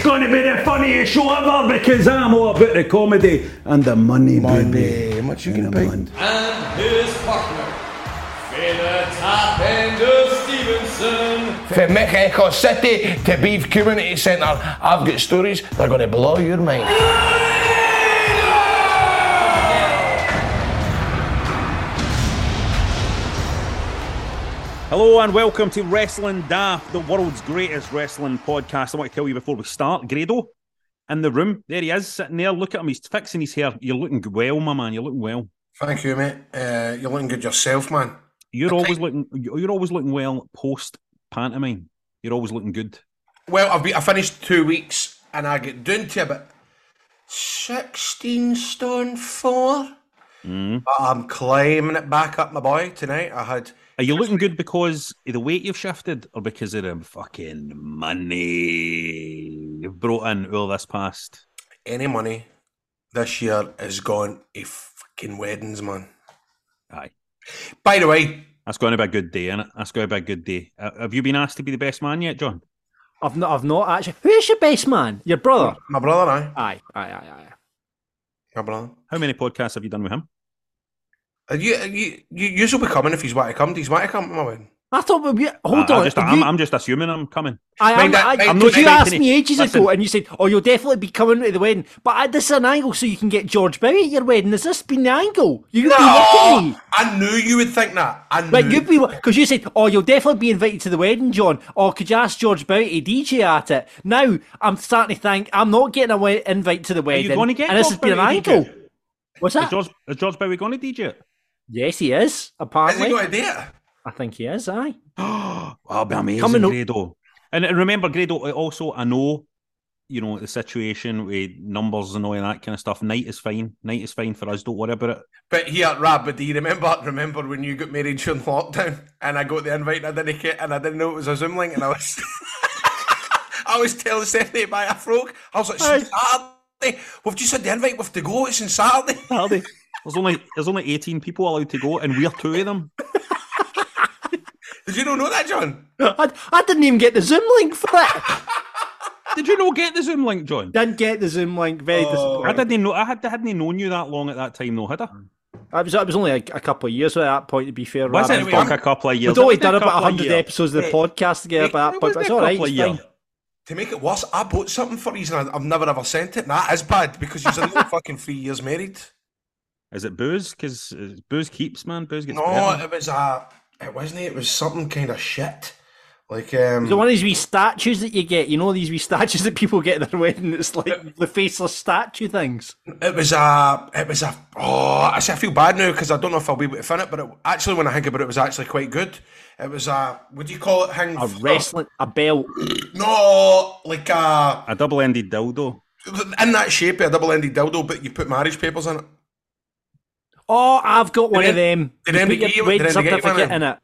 It's going to be the funniest show I've ever done because I'm all about the comedy and the money, baby. How much you And gonna pay? and his partner, Fela Top End of Stevenston. From Mexico City to Beef Community Centre, I've got stories that are going to blow your mind. Hello and welcome to Wrestling Daft, the world's greatest wrestling podcast. I want to tell you before we start, Grado in the room. There he is, sitting there. Look at him. He's fixing his hair. You're looking well, my man. You're looking well. Thank you, mate. Uh, you're looking good yourself, man. You're I always think- looking. You're always looking well post pantomime. You're always looking good. Well, I've been, I finished two weeks and I get down to about 16 stone 4 Mm. But I'm climbing it back up, my boy, tonight. I had. Are you looking good because of the weight you've shifted, or because of the fucking money you've brought in all this past? Any money this year is gone to fucking weddings, man. Aye, By the way, that's going to be a good day, innit? That's going to be a good day. Uh, have you been asked to be the best man yet, John? I've not, I've not actually. Who's your best man? Your brother? my brother and I. Aye, aye, aye, aye. My brother. How many podcasts have you done with him? Uh, you, you, you, you'll be coming if he's want to come. He's want to come to my wedding. I thought we. Hold I, on. I'm just, I'm, you- I'm just assuming I'm coming. I am. Mind I, I'm not not. You expecting asked me ages Listen. ago, and you said, "Oh, you'll definitely be coming to the wedding." But I, this is an angle so you can get George Bowie at your wedding. Has this been the angle? You could be looking at me. I knew you would think that. I knew. Like you'd be because you said, "Oh, you'll definitely be invited to the wedding, John." Or could you ask George Bowie to DJ at it? Now I'm starting to think I'm not getting a we- invite to the wedding. Are you gonna get and this has been an angle. DJ? What's Is that? George, is George Bowie going to DJ it? Yes, he is. Apparently, Has Apparently, he got a date? I think he is. Aye. That'll be amazing, Coming Grado. And and remember, Grado, also, I know, you know, the situation with numbers and all that kind of stuff. Night is fine. Night is fine for us. Don't worry about it. But here, Rab, but do you remember remember when you got married during lockdown and I got the invite and I didn't get and I didn't know it was a Zoom link and I was I was telling Stephanie to buy a frog. I was like, Saturday, we've just had the invite, we have to go, it's on Saturday. Saturday. There's only there's only 18 people allowed to go, and we're two of them. Did you not know that, John? I, I didn't even get the Zoom link for it. Did you not get the Zoom link, John? didn't get the Zoom link. Very Oh. I didn't know. I had, hadn't known you that long at that time, though, had I? I was, I was only a, a couple of years at that point, to be fair. Was Rab. it fuck a couple of years? We'd only It was done about couple of 100 years. episodes of the Hey, podcast together hey, by that point, but it's all right. It's fine. To make it worse, I bought something for you and I- I've never ever sent it. And that is bad because you're only fucking three years married. Is it booze? Because booze keeps, man. Booze gets No, better. it was a. It wasn't. It was something kind of shit. Like um. So one of these wee statues that you get, you know, these wee statues that people get at their wedding. It's like the faceless statue things. It was a. It was a. Oh, I say I feel bad now because I don't know if I'll be able to fin it. But it, actually, when I think about it, it was actually quite good. It was a. What do you call it? Hang A wrestling, a belt. No, like a. A double-ended dildo. In that shape, a double-ended dildo, but you put marriage papers in it. Oh, I've got one Did of them. did You they put get you- your wedding did they get one certificate of in it.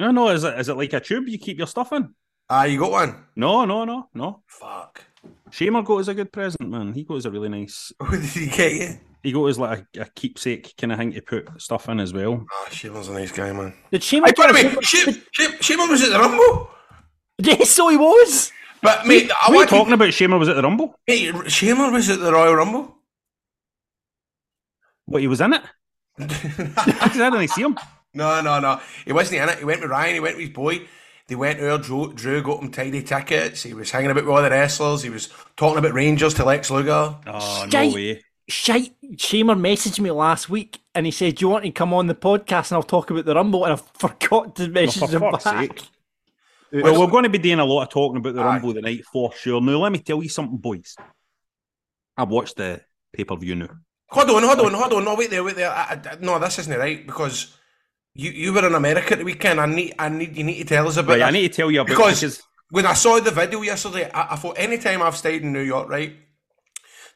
No, no. Is it is it like a tube you keep your stuff in? Ah, you got one. No, no, no, no. Fuck. Shamer got us a good present, man. He got us a really nice. What did he get you? He got us like a, a keepsake kind of thing to put stuff in as well. Ah, Shamer's a nice guy, man. Did Shane I got me. Shamer was at the Rumble. Yes, so he was. But mate, I What are you want to- talking about? Shamer was at the Rumble. Hey, Shamer was at the Royal Rumble. What he was in it? Because I didn't see him. No, no, no. He wasn't in it. He went with Ryan. He went with his boy. They went there, Drew, Drew got him tidy tickets. He was hanging about with all the wrestlers. He was talking about Rangers to Lex Luger. Oh, no way. Shite. Shamer messaged me last week and he said, Do you want to come on the podcast and I'll talk about the Rumble? And I forgot to message for him fuck's back. sake. Well, we're going to be doing a lot of talking about the Aye. Rumble the night for sure. Now, let me tell you something, boys. I've watched the pay per view now. Hold on, hold on, hold on. No, wait there, wait there. I, I, no, this isn't right because you, you were in America the weekend. I need, I need, you need to tell us about Right, this. I need to tell you about because, because when I saw the video yesterday, I, I thought anytime I've stayed in New York, right,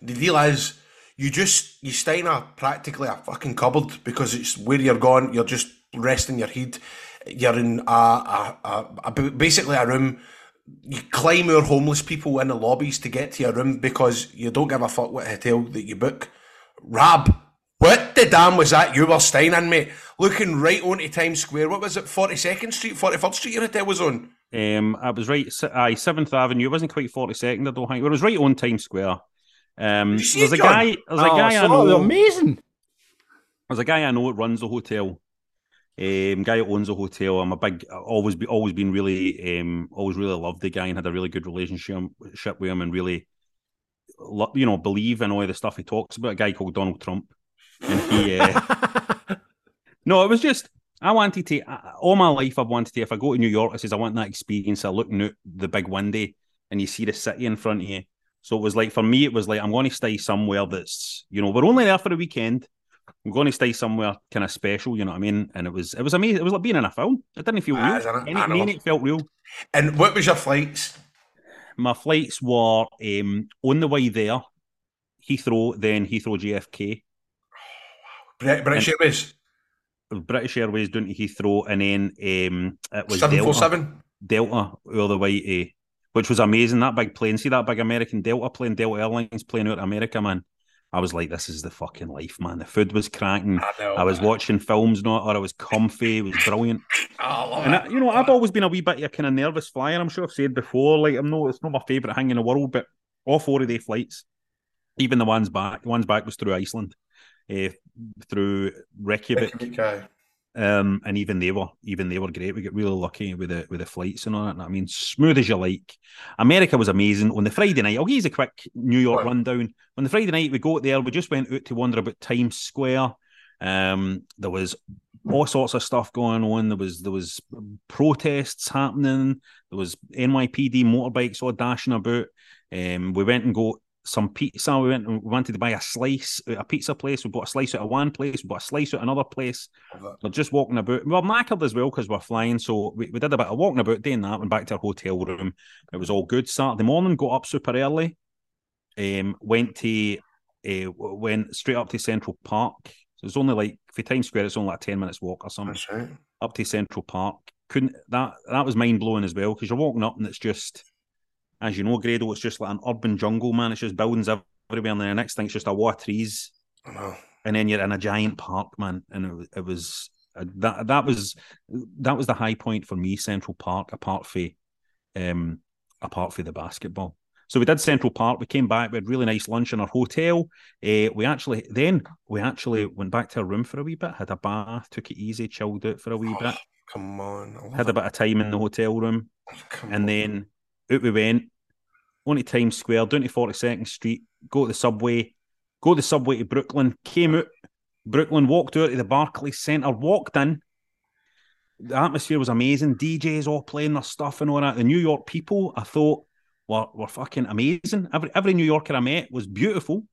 the deal is you just you stay in a practically a fucking cupboard because it's where you're going. You're just resting your head. You're in a, a, a, a basically a room. You climb our homeless people in the lobbies to get to your room because you don't give a fuck what hotel that you book. Rab, what the damn was that you were staying in, mate? Looking right onto Times Square. What was it? Forty Second Street, Forty Third Street. Your hotel was on. um, I was right. si- Aye, Seventh Avenue. It wasn't quite forty second. I don't think it was right on Times Square. Um, see there's a John? guy. There's a Oh, guy I know. amazing. There's a guy I know that runs the hotel. Um, guy that owns the hotel. I'm a big, always be, always been really, um, always really loved the guy and had a really good relationship with him and really, lo- you know, believe in all the stuff he talks about. A guy called Donald Trump, and he. Uh, no, it was just I wanted to. All my life, I've wanted to. If I go to New York, I says I want that experience of looking out the big window and you see the city in front of you. So it was like for me, it was like I'm going to stay somewhere that's you know we're only there for a weekend. I'm going to stay somewhere kind of special, you know what I mean? And it was it was amazing. It was like being in a film. It didn't feel Ah, real. it? I it felt real. And what was your flights? My flights were um, on the way there, Heathrow, then Heathrow JFK, Brit- British Airways. British Airways down to Heathrow, and then um, it was Seven four Delta. seven. Delta all the way to, which was amazing. That big plane, see that big American Delta plane, Delta Airlines plane out of America, man. I was like, this is the fucking life, man. The food was cracking. I know, I was man. watching films, not or I was comfy. It was brilliant. Oh, And. I, you know, I've always been a wee bit of a kind of nervous flyer. I'm sure I've said before, like I'm no, it's not my favourite thing in the world, but all four of the flights, even the ones back, the ones back was through Iceland, uh, through Reykjavik. Okay. Um, and even they were even they were great. We got really lucky with the with the flights and all that. I mean, smooth as you like. America was amazing on the Friday night. I'll give you a quick New York Right. rundown. On the Friday night, we go out there. We just went out to wander about Times Square. Um, there was all sorts of stuff going on. There was there was protests happening. There was NYPD motorbikes all dashing about. Um, we went and got some pizza. We went and we wanted to buy a slice at a pizza place. We bought a slice out of one place. We bought a slice out of another place. We're just walking about. We were knackered as well because we're flying. So we, we did a bit of walking about, doing that, went back to our hotel room. It was all good. Saturday morning, got up super early. Um, went to uh, went straight up to Central Park. So it's only like for Times Square, it's only like a ten minutes walk or something. That's right. Up to Central Park. Couldn't that that was mind blowing as well because you're walking up and it's just, as you know, Grado, it's just like an urban jungle, man. It's just buildings everywhere, and then the next thing it's just a wall of trees and then you're in a giant park, man, and it, was- it was uh, that that was that was the high point for me, Central Park, apart from um apart from the basketball. So we did Central Park. We came back. We had really nice lunch in our hotel. Uh, we actually then we actually went back to our room for a wee bit, had a bath, took it easy, chilled out for a wee bit, Come on. Had a bit of time in the hotel room, on. and then out we went, on to Times Square, down to 42nd Street, go to the subway, go to the subway to Brooklyn, came out, Brooklyn, walked out to the Barclays Centre, walked in. The atmosphere was amazing. DJs all playing their stuff and all that. The New York people, I thought, were, were fucking amazing. Every every New Yorker I met was beautiful.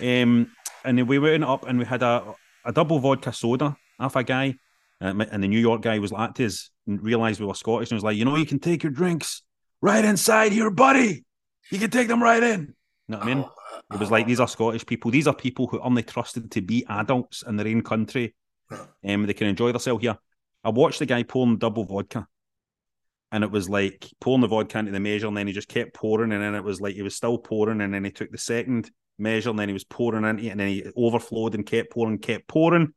Um, and then we went up and we had a, a double vodka soda off a guy. Um, and the New York guy was like realised we were Scottish and was like, you know, you can take your drinks right inside here, buddy. You can take them right in. You know what I mean? It was like these are Scottish people. These are people who aren't trusted to be adults in their own country. Um, they can enjoy themselves here. I watched the guy pouring double vodka, and it was like pouring the vodka into the measure, and then he just kept pouring, and then it was like he was still pouring, and then he took the second measure, and then he was pouring into it, and then he overflowed and kept pouring, kept pouring,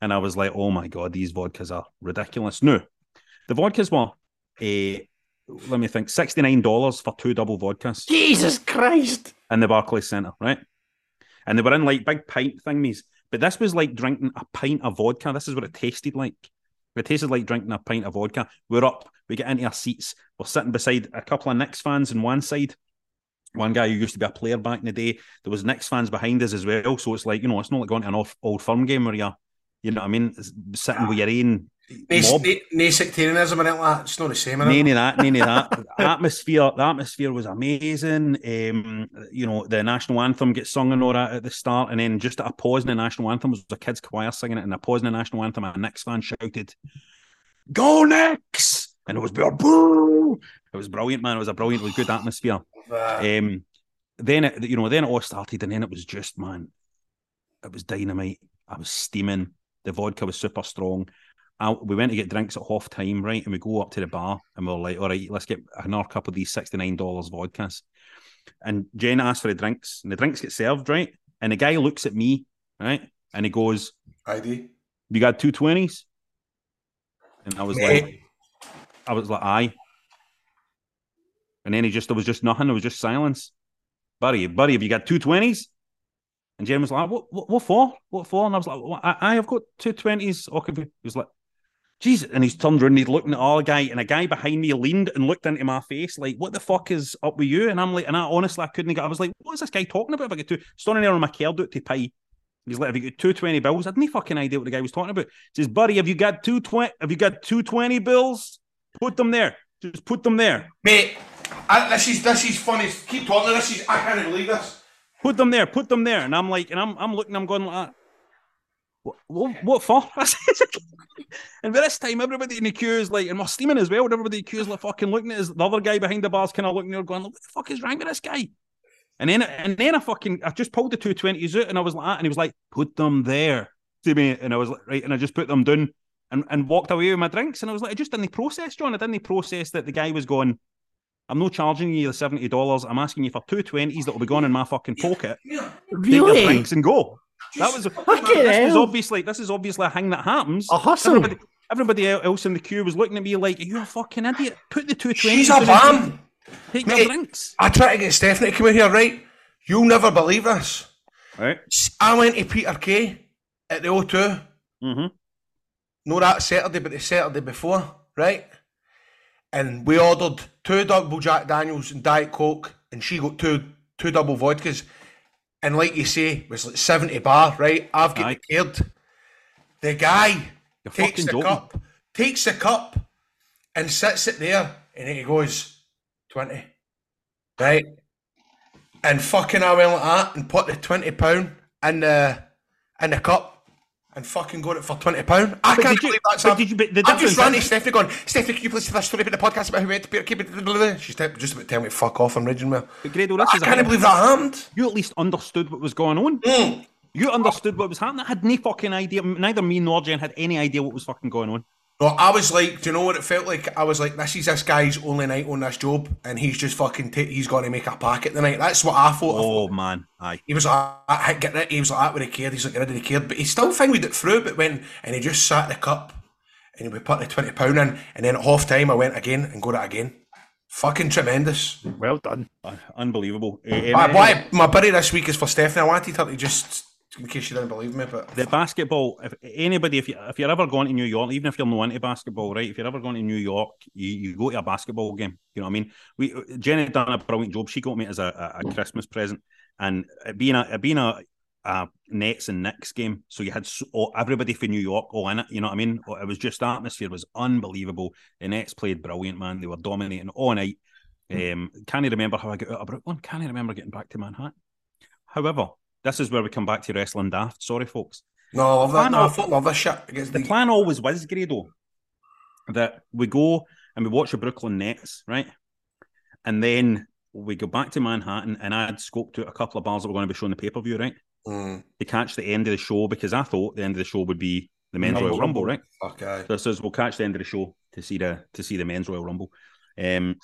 and I was like, oh my god, these vodkas are ridiculous. No, the vodkas were, uh, let me think, sixty nine dollars for two double vodkas Jesus Christ. in the Barclays Centre, right? And they were in like big pint thingies. But this was like drinking a pint of vodka. This is what it tasted like. It tasted like drinking a pint of vodka. We're up, we get into our seats, we're sitting beside a couple of Knicks fans on one side. One guy who used to be a player back in the day. There was Knicks fans behind us as well. So it's like, you know, it's not like going to an off, old firm game where you're, you know what I mean, sitting ah. with your own No, mob. no, no sectarianism and anything like that. It's not the same. None of that, none of that. The atmosphere, the atmosphere was amazing. Um, you know, the national anthem gets sung and all that at the start, and then just at a pause in the national anthem was a kids' choir singing it, and a pause in the national anthem, a Knicks fan shouted, "Go Knicks!" and it was boo. It was brilliant, man. It was a brilliant, it good atmosphere. Um, then it, you know, then it all started, and then it was just man, it was dynamite. I was steaming. The vodka was super strong. I, we went to get drinks at half time, right? And we go up to the bar and we're like, all right, let's get another couple of these $69 vodkas. And Jen asked for the drinks, and the drinks get served, right? And the guy looks at me, right? And he goes, ID. You got two 20s? And I was like, I was like, aye. And then he just, there was just nothing. There was just silence. Buddy, buddy, have you got two 20s? And Jen was like, what, what, what for? What for? And I was like, well, I, I have got two 20s. Okay. He was like, Jesus. And he's turned around and he's looking at our guy, and a guy behind me leaned and looked into my face, like, what the fuck is up with you? And I'm like, and I honestly, I couldn't get, I was like, what is this guy talking about? If I get two, standing there on my out to pie. He's like, have you got 220 bills? I had no fucking idea what the guy was talking about. He says, buddy, have you got 220, have you got 220 bills? Put them there. Just put them there. Mate, I, this is this is funny. Keep talking. This is I can't believe this. Put them there. Put them there. And I'm like, and I'm I'm looking, I'm going like that. What, what, what for? and by this time, everybody in the queue is like, and we're steaming as well. And everybody in the queue is like fucking looking at us. The other guy behind the bar's kind of looking there, going, "What the fuck is wrong with this guy?" And then, and then I fucking, I just pulled the two twenties out, and I was like, ah, and he was like, "Put them there to me," and I was like, "Right," and I just put them down, and and walked away with my drinks, and I was like, I just didn't process, John. I didn't process that the guy was going. I'm not charging you the seventy dollars. I'm asking you for two twenties that will be gone in my fucking pocket. Really? Take your Really? drinks and go. That was Fucking this was obviously this is obviously a thing that happens. A hustle. Everybody, everybody else in the queue was looking at me like, "You're a fucking idiot. Put the two twenties. She's a bam. Take your drinks." I tried to get Stephanie to come in here, right? You'll never believe this. Right. I went to Peter Kay at the O2. Mm-hmm. No, that Saturday, but the Saturday before, right? And we ordered two double Jack Daniels and Diet Coke, and she got two two double vodkas. And like you say, it was like 70 bar, right? I've got Aye. the guy You're takes the joking. cup, takes the cup, and sits it there, and he goes, 20. Right? And fucking I went like that and put the twenty pound in the in the cup and fucking got it for twenty pound. I But can't you- believe that's but did you- but the I'm just running is- Stephanie going, Stephanie, can you please tell that story about the podcast about who went to Peter keep it blah, blah, blah." She's just about to tell me to fuck off and raging me. But Grado, I this is can't believe that happened. You at least understood what was going on. Mm. You understood what was happening. I had no fucking idea. Neither me nor Jen had any idea what was fucking going on. No, I was like, do you know what it felt like? I was like, this is this guy's only night on this job, and he's just fucking, ta- he's going to make a packet tonight. That's what I thought. Oh man, aye. He was like, I get rid. He was like that with a kid. He's like, get rid of the kid, but he still fingered it through. But when and he just sat the cup, and he we put the twenty pound in, and then at half time I went again and got it again. Fucking tremendous. Well done. Uh, Unbelievable. Uh, Why, um, my buddy this week is for Stephanie. I wanted her to just in case you didn't believe me, but the basketball. If anybody, if you if you're ever going to New York, even if you're not into basketball, right? If you're ever going to New York, you, you go to a basketball game. You know what I mean? We Jen had done a brilliant job. She got me as a, a, a Christmas present, and being a being a, a Nets and Knicks game, so you had so, everybody from New York all in it. You know what I mean? It was just atmosphere was unbelievable. The Nets played brilliant, man. They were dominating all night. Um, can you remember how I got out of Brooklyn? Can you remember getting back to Manhattan? However, this is where we come back to wrestling daft. Sorry, folks. no, I love that. No, I fucking love this shit. It gets The plan always was, Grado, that we go and we watch the Brooklyn Nets, right? And then we go back to Manhattan, and I had scoped out a couple of bars that were going to be showing the pay per view, right? Mm. To catch the end of the show because I thought the end of the show would be the men's Royal Rumble, right? Aye. So it says we'll catch the end of the show to see the to see the men's Royal Rumble. Um,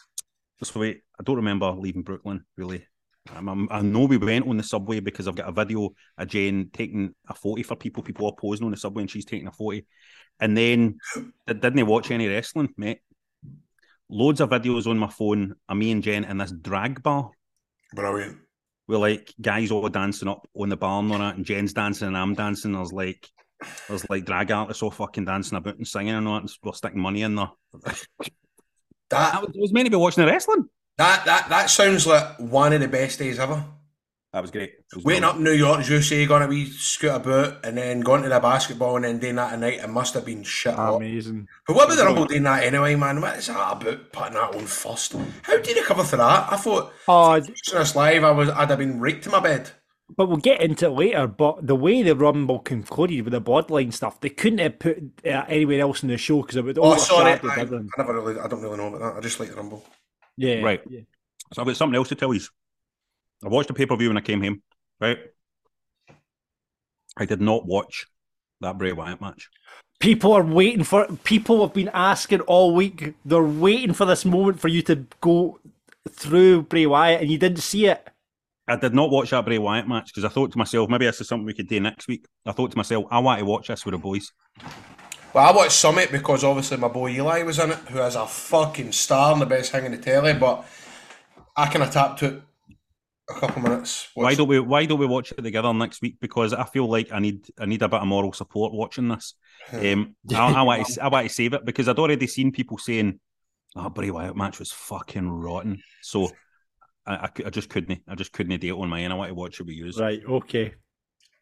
so wait, I don't remember leaving Brooklyn really. Um, I'm- I know we went on the subway because I've got a video of Jane taking a forty for people. People are posing on the subway and she's taking a forty. And then I didn't they watch any wrestling, mate. Loads of videos on my phone of me and Jen in this drag bar. Brilliant. We're like guys all dancing up on the bar and all that, and Jen's dancing and I'm dancing. Was like, there's like drag artists all fucking dancing about and singing and all that, and we're sticking money in there. That was, was meant to be watching the wrestling. That that that sounds like one of the best days ever. That was great. Was Waiting brilliant. up in New York, as you say, going a wee scoot about, and then going to the basketball, and then doing that at night. It must have been shit hot. Amazing. But what about the Rumble doing that anyway, man? What is that about putting that on first? How did you cover for that? I thought Oh, watching this live, I was I'd have been raked to my bed. but we'll get into it later. But the way the Rumble concluded with the bloodline stuff, they couldn't have put uh, anywhere else in the show because it would Oh, sorry, I. I never really, I don't really know about that. I just like the Rumble. Yeah, Right. yeah. So I've got something else to tell you. I watched the pay per view when I came home, right? I did not watch that Bray Wyatt match. People are waiting for. People have been asking all week. They're waiting for this moment for you to go through Bray Wyatt, and you didn't see it. I did not watch that Bray Wyatt match because I thought to myself, maybe this is something we could do next week. I thought to myself, I want to watch this with the boys. Well, I watched Summit because obviously my boy Eli was in it, who is a fucking star and the best thing in the telly. But I kind of tapped it a couple of minutes. Why don't we? Why don't we watch it together next week? Because I feel like I need I need a bit of moral support watching this. Um, I, I want to I want to save it because I'd already seen people saying, "Oh, Bray Wyatt match was fucking rotten." So I, I, I just couldn't. I just couldn't do it on my own. I want to watch it with you. Right. Okay.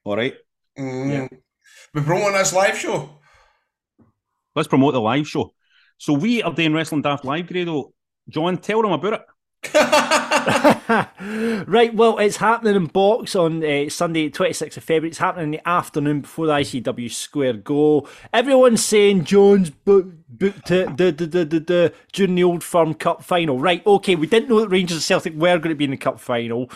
All right, Mm. We promoting this live show. Let's promote the live show. So we are doing Wrestling Daft Live, Grado. John, tell them about it. right, well, it's happening in box on uh, Sunday, 26th of February. It's happening in the afternoon before the ICW Square Go. Everyone's saying Jones booked, booked it during the Old Firm Cup final. Right, okay, we didn't know that Rangers and Celtic were going to be in the Cup final.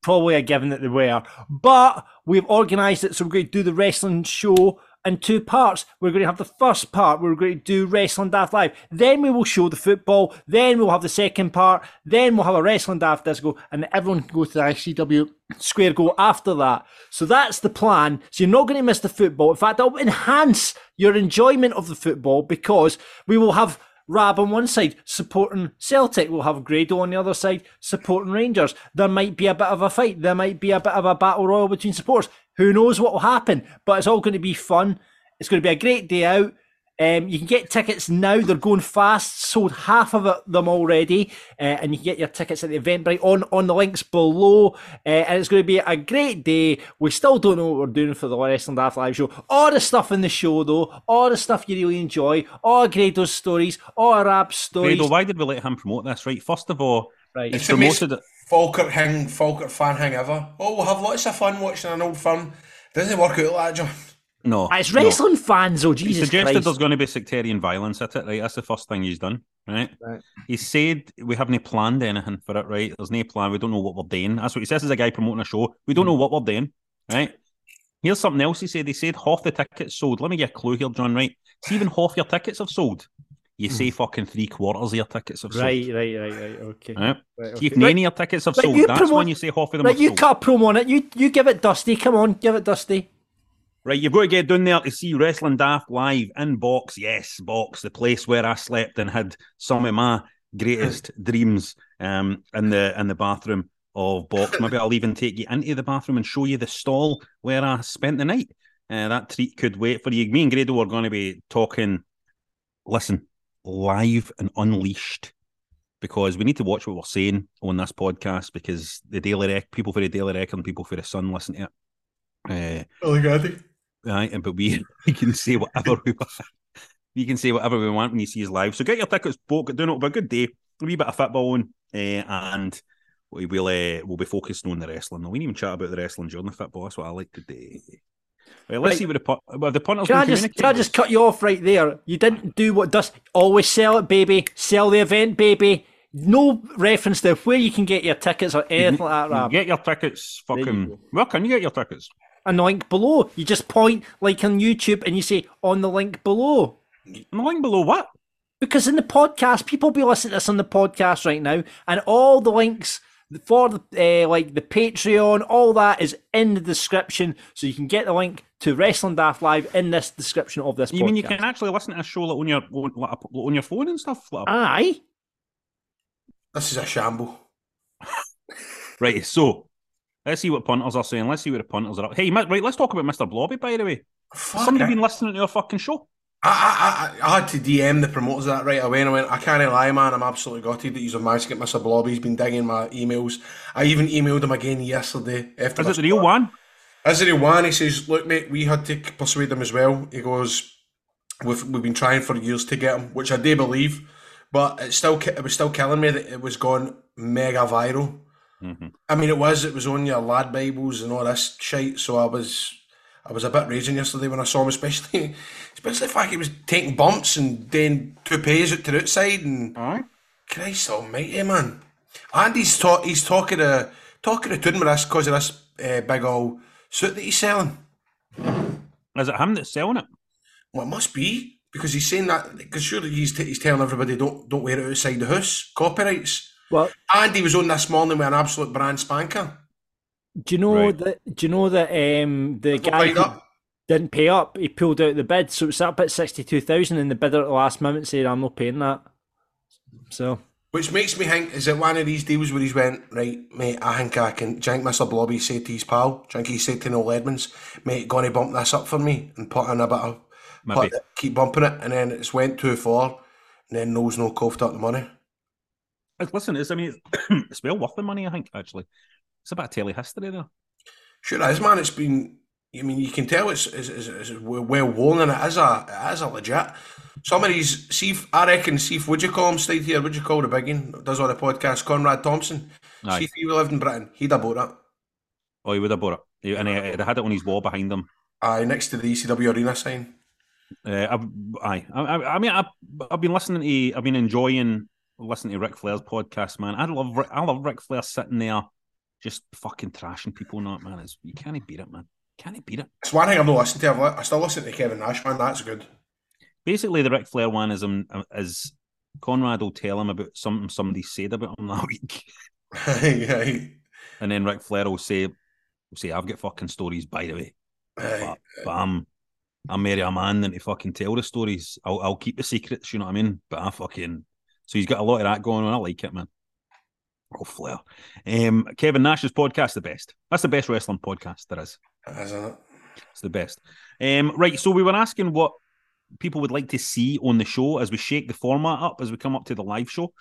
Probably a given that they were. But we've organised it, so we're going to do the wrestling show in two parts. We're going to have the first part, we're going to do Wrestling Daft Live. Then we will show the football. Then we'll have the second part. Then we'll have a Wrestling Daft Disco, and everyone can go to the ICW Square Go after that. So that's the plan. So you're not going to miss the football. In fact, it'll enhance your enjoyment of the football because we will have Rab on one side supporting Celtic. We'll have Grado on the other side supporting Rangers. There might be a bit of a fight. There might be a bit of a battle royal between supporters. Who knows what will happen? But it's all going to be fun. It's going to be a great day out. Um, you can get tickets now. They're going fast. Sold half of it, them already, uh, and you can get your tickets at the Eventbrite on on the links below. Uh, and it's going to be a great day. We still don't know what we're doing for the Wrestling Daft Live show. All the stuff in the show, though, all the stuff you really enjoy, all Grado's stories, all Rab's stories. Grado, why did we let him promote this? Right, first of all, Right. he's It's promoted it. Falkirk hang, Falkirk fan hang ever. Oh, we'll have lots of fun watching an old firm. Doesn't it work out like that, John. No, Ah, It's no. wrestling fans, oh Jesus He suggested Christ! there's going to be sectarian violence at it, right? That's the first thing he's done, right? Right. He said we haven't planned anything for it, right? There's no plan. We don't know what we're doing. That's what he says as a guy promoting a show. We don't know what we're doing, right? Here's something else he said. He said half the tickets sold. Let me get a clue here, John, right? See, even half your tickets have sold. You say fucking three quarters of your tickets have sold. Right, right, right, right. Okay. Right? Right, See, if okay. none Right. of your tickets have Right, sold, that's promote- when you say half of them Right, you sold. cut a promo on it. You you give it Dusty. Come on, give it Dusty. Right, you've got to get down there to see Wrestling Daft live in Box. Yes, Box, the place where I slept and had some of my greatest dreams um, in the in the bathroom of Box. Maybe I'll even take you into the bathroom and show you the stall where I spent the night. Uh, that treat could wait for you. Me and Grado are going to be talking. Listen, live and unleashed. Because we need to watch what we're saying on this podcast because the Daily Rec, people for the Daily Record and people for the Sun listen to it. Uh, Oh, God. Right, but we, we can say whatever we want. We can say whatever we want when you see us live. So get your tickets booked. Doing it, be a good day. A wee bit of football on, uh, and we will uh, we'll be focusing on the wrestling. We didn't even chat about the wrestling during the football. That's what I like to do. Right, let's Right. see what the well, the punters Can I just can I just cut you off right there? You didn't do what does always sell it, baby. Sell the event, baby. No reference to where you can get your tickets or anything like that, You. Get your tickets, fucking. go. Where can you get your tickets? And the link below. You just point like on YouTube and you say on the link below. In the link below. What? Because in the podcast, people be listening to this on the podcast right now, and all the links for the uh, like the Patreon, all that is in the description, so you can get the link to Wrestling Daft Live in this description of this. You mean you can actually listen to a show like, on your on, like, on your phone and stuff? Like, Aye. This is a shamble. Right, so let's see what punters are saying. Let's see what the punters are up. Hey, mi- right, let's talk about Mr. Blobby, by the way. Fuck Somebody it. been listening to your fucking show? I, I, I, I had to DM the promoters of that right away, and I went, I can't lie, man. I'm absolutely gutted that you've managed to get Mr. Blobby. He's been digging my emails. I even emailed him again yesterday. After Is my it the real one? Is it the one? He says, "Look, mate, we had to persuade them as well." He goes, "We've we've been trying for years to get him, which I do believe, but it still it was still killing me that it was gone mega viral. Mm-hmm. I mean, it was it was on your lad bibles and all this shit. So I was I was a bit raging yesterday when I saw him, especially especially the fact he was taking bumps and doing topes out to the outside and Aye. Christ Almighty, man. And he's talk he's talking to talking to this because of this uh, big old suit that he's selling. Is it him that's selling it? Well, it must be because he's saying that because surely he's, t- he's telling everybody don't don't wear it outside the house. Copyrights. Well, And he was on this morning with an absolute brand spanker. Do you know Right. that? Do you know that um, the Don't guy who didn't pay up? He pulled out the bid, so it's up at sixty-two thousand, and the bidder at the last moment said, "I'm not paying that." So Which makes me think, is it one of these deals where he's went, right, mate, I think I can, do you think Mr. Blobby said to his pal, do you think he said to Noel Edmonds, mate, gonna bump this up for me and put in a bit of, Maybe. put, keep bumping it, and then it's went too far, and then Noel's no coughed up the money. Listen, it's I mean, it's, it's well worth the money. I think actually, it's a bit of telly history there. Sure is, man, it's been, I mean, you can tell it's, it's, it's, it's well worn, and it is a, it is a legit. Some of these, see, if- I reckon, see if, would you call him, stayed here, would you call the big one, does all the podcast, Conrad Thompson, Aye. see if he lived in Britain, he'd have bought it. Oh, he would have bought it, and he, he had it on his wall behind him. Aye, next to the ECW arena sign. Uh, I, I, I mean, I've, I've been listening to, I've been enjoying listening to Ric Flair's podcast, man. I love, I love Ric Flair sitting there, just fucking trashing people. Not man, it's, you can't beat it, man. Can't beat it. It's one thing I've not listened to. I've I still listen to Kevin Nash, man. That's good. Basically, the Ric Flair one is um, is Conrad will tell him about something somebody said about him that week, and then Ric Flair will say, will say, I've got fucking stories by the way. aye. but, but I'm I'm marry a man than to fucking tell the stories. I'll I'll keep the secrets, you know what I mean? But I fucking so he's got a lot of that going on. I like it, man. Oh Flair. Um Kevin Nash's podcast, the best. That's the best wrestling podcast there is. Isn't it? It's the best. Um right, so we were asking what people would like to see on the show as we shake the format up as we come up to the live show.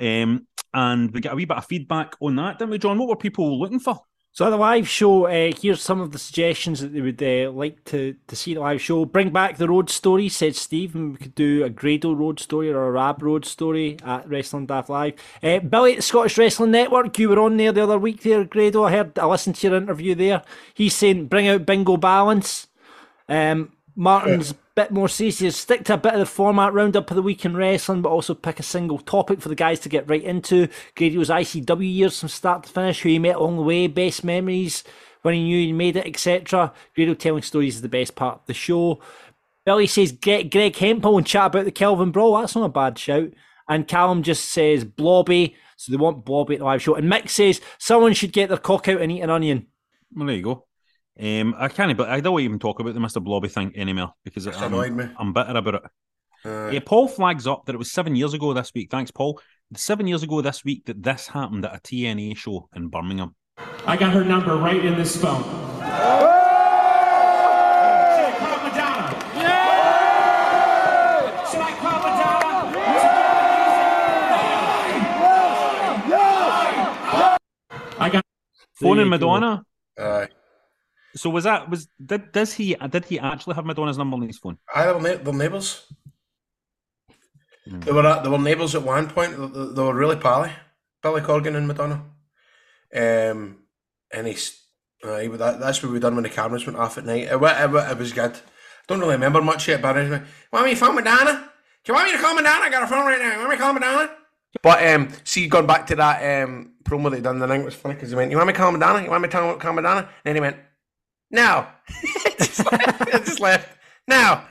Um and we get a wee bit of feedback on that, didn't we, John? What were people looking for? So at the live show, uh, here's some of the suggestions that they would uh, like to, to see the live show. Bring back the road story, said Steve, and we could do a Grado road story or a Rab road story at Wrestling Daft Live. Uh, Billy at the Scottish Wrestling Network, you were on there the other week there, Grado. I heard, I listened to your interview there. He's saying bring out Bingo Balance. Um, Martin's bit more says stick to a bit of the format roundup of the week in wrestling, but also pick a single topic for the guys to get right into. Grady's ICW years from start to finish, who he met along the way, best memories, when he knew he made it, etc. Grado telling stories is the best part of the show. Billy says get Greg Hemphill and chat about the Kelvin Brawl. That's not a bad shout. And Callum just says Blobby, so they want Blobby at the live show. And Mick says someone should get their cock out and eat an onion. Well, there you go. Um, I can't, but I don't even talk about the Mr. Blobby thing anymore because It's I'm, annoyed me. I'm bitter about it. Uh, Yeah, Paul flags up that it was seven years ago this week. Thanks, Paul. Seven years ago this week that this happened at a TNA show in Birmingham. I got her number right in this phone. Should I call Madonna? Should I call Madonna? I got Phoning you go. Madonna. aye. So was that was did does he did he actually have Madonna's number on his phone? I they were, ne- they were neighbours. Hmm. They were at, they were neighbours at one point. They, they- were really pally. Billy Corgan and Madonna. Um, and he's aye, but that, that's what we done when the cameras went off at night. It, wa- it, it was good. Don't really remember much yet, but anyway. Want me to phone Madonna? Do you want me to call Madonna? I got a phone right now. You Want me to call Madonna? But um, see, going back to that um promo they done the night was funny because he went, "You want me to call Madonna? You want me to tell call Madonna?" And then he went, "No." just, left, just left. No.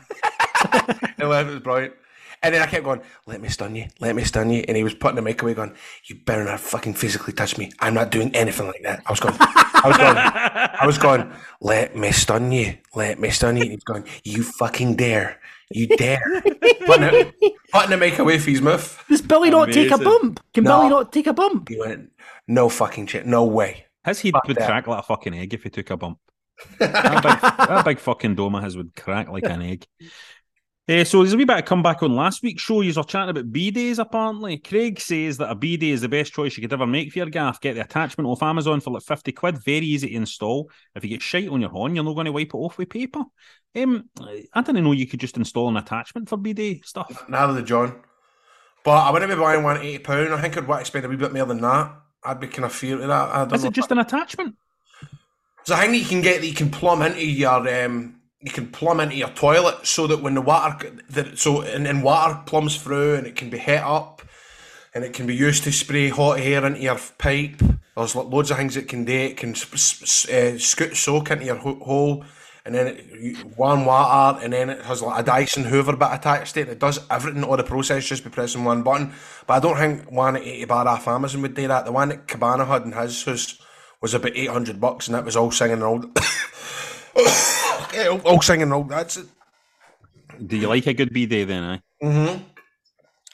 and left. It was brilliant. And then I kept going, "Let me stun you. Let me stun you." And he was putting the mic away, going, "You better not fucking physically touch me. I'm not doing anything like that." I was going, I was going, I was going. Let me stun you. Let me stun you. And he's going, "You fucking dare." You dare. putting, it, putting the mic away for his mouth. Does Billy not take a bump? Can No. Billy not take a bump? He went, no fucking shit, no way. His head Fuck would that. crack like a fucking egg if he took a bump. That, big, that big fucking dome of his would crack like an egg. Eh, so there's a wee bit of comeback on last week's show. You were chatting about bidets apparently. Craig says that a bidet is the best choice you could ever make for your gaff. Get the attachment off Amazon for like 50 quid. Very easy to install. If you get shite on your horn, you're not going to wipe it off with paper. Um, I didn't know you could just install an attachment for bidet stuff. Neither did John. But I wouldn't be buying one at eighty pound. I think I'd want to spend a wee bit more than that. I'd be kind of fear to that. I don't Is it just an attachment? It's a thing you can get that you can plumb into your um, you can plumb into your toilet so that when the water that so and, and water plumbs through and it can be hit up and it can be used to spray hot air into your pipe. There's loads of things it can do. It can uh, scoot soak into your ho- hole and then it, one water and then it has like a Dyson Hoover bit attached to it. It does everything all the process just by pressing one button. But I don't think one at 80 bar off Amazon would do that. The one that Cabana had in his was was about 800 bucks and that was all singing and all. yeah, all, all singing and all. That's it. Do you like a good bidet then? Eh? Mm-hmm.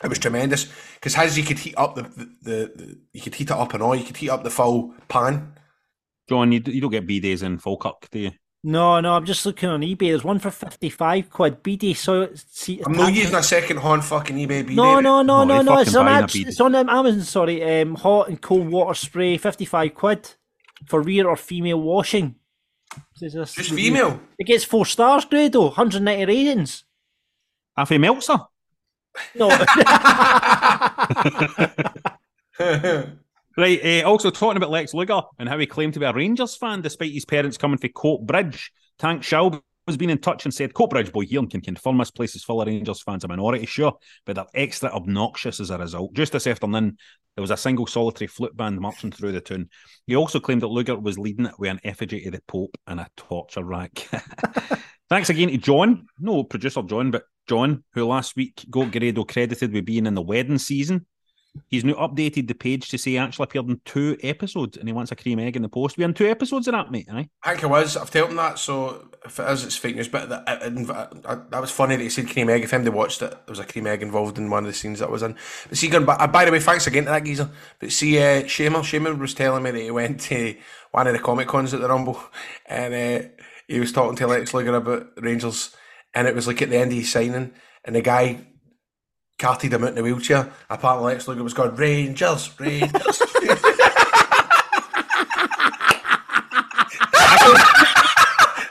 It was tremendous because his you could heat up the, the, the, the you could heat it up and all. You could heat up the full pan. John, you, you don't get bidets in Falkirk, do you? No, no, I'm just looking on eBay. There's one for 55 quid. BD so see I'm not using a second hand fucking eBay. B No, no, no, No, no, you no. It's on, abs- it's on um, Amazon, sorry. Um, hot and cold water spray, 55 quid for rear or female washing. Says this Just review. female. It gets four stars, Grado. 190 ratings. Half a Meltzer. No. Right, uh, also talking about Lex Luger and how he claimed to be a Rangers fan despite his parents coming from Coatbridge. Tank Schaub has been in touch and said, Coatbridge boy here and can confirm this place is full of Rangers fans, a minority, sure, but they're extra obnoxious as a result. Just this afternoon, there was a single solitary flute band marching through the tune. He also claimed that Luger was leading it with an effigy of the Pope and a torture rack. Thanks again to John, no producer John, but John, who last week got Grado credited with being in the wedding season. He's now updated the page to say actually appeared in two episodes and he wants a cream egg in the post. We're in two episodes of that, mate, aye? I think it was. I've told him that, so if it is, it's fake news. But that, that, that was funny that he said cream egg. If anybody watched it, there was a cream egg involved in one of the scenes that was in. But see, going uh, by the way, thanks again to that geezer. But see, uh, Shamer, Shamer was telling me that he went to one of the Comic Cons at the Rumble and uh, he was talking to Lex Luger about Rangers. And it was like at the end of his signing, and the guy carted him out in a wheelchair. Apparently, Lex Luger was going, Rangers, Rangers.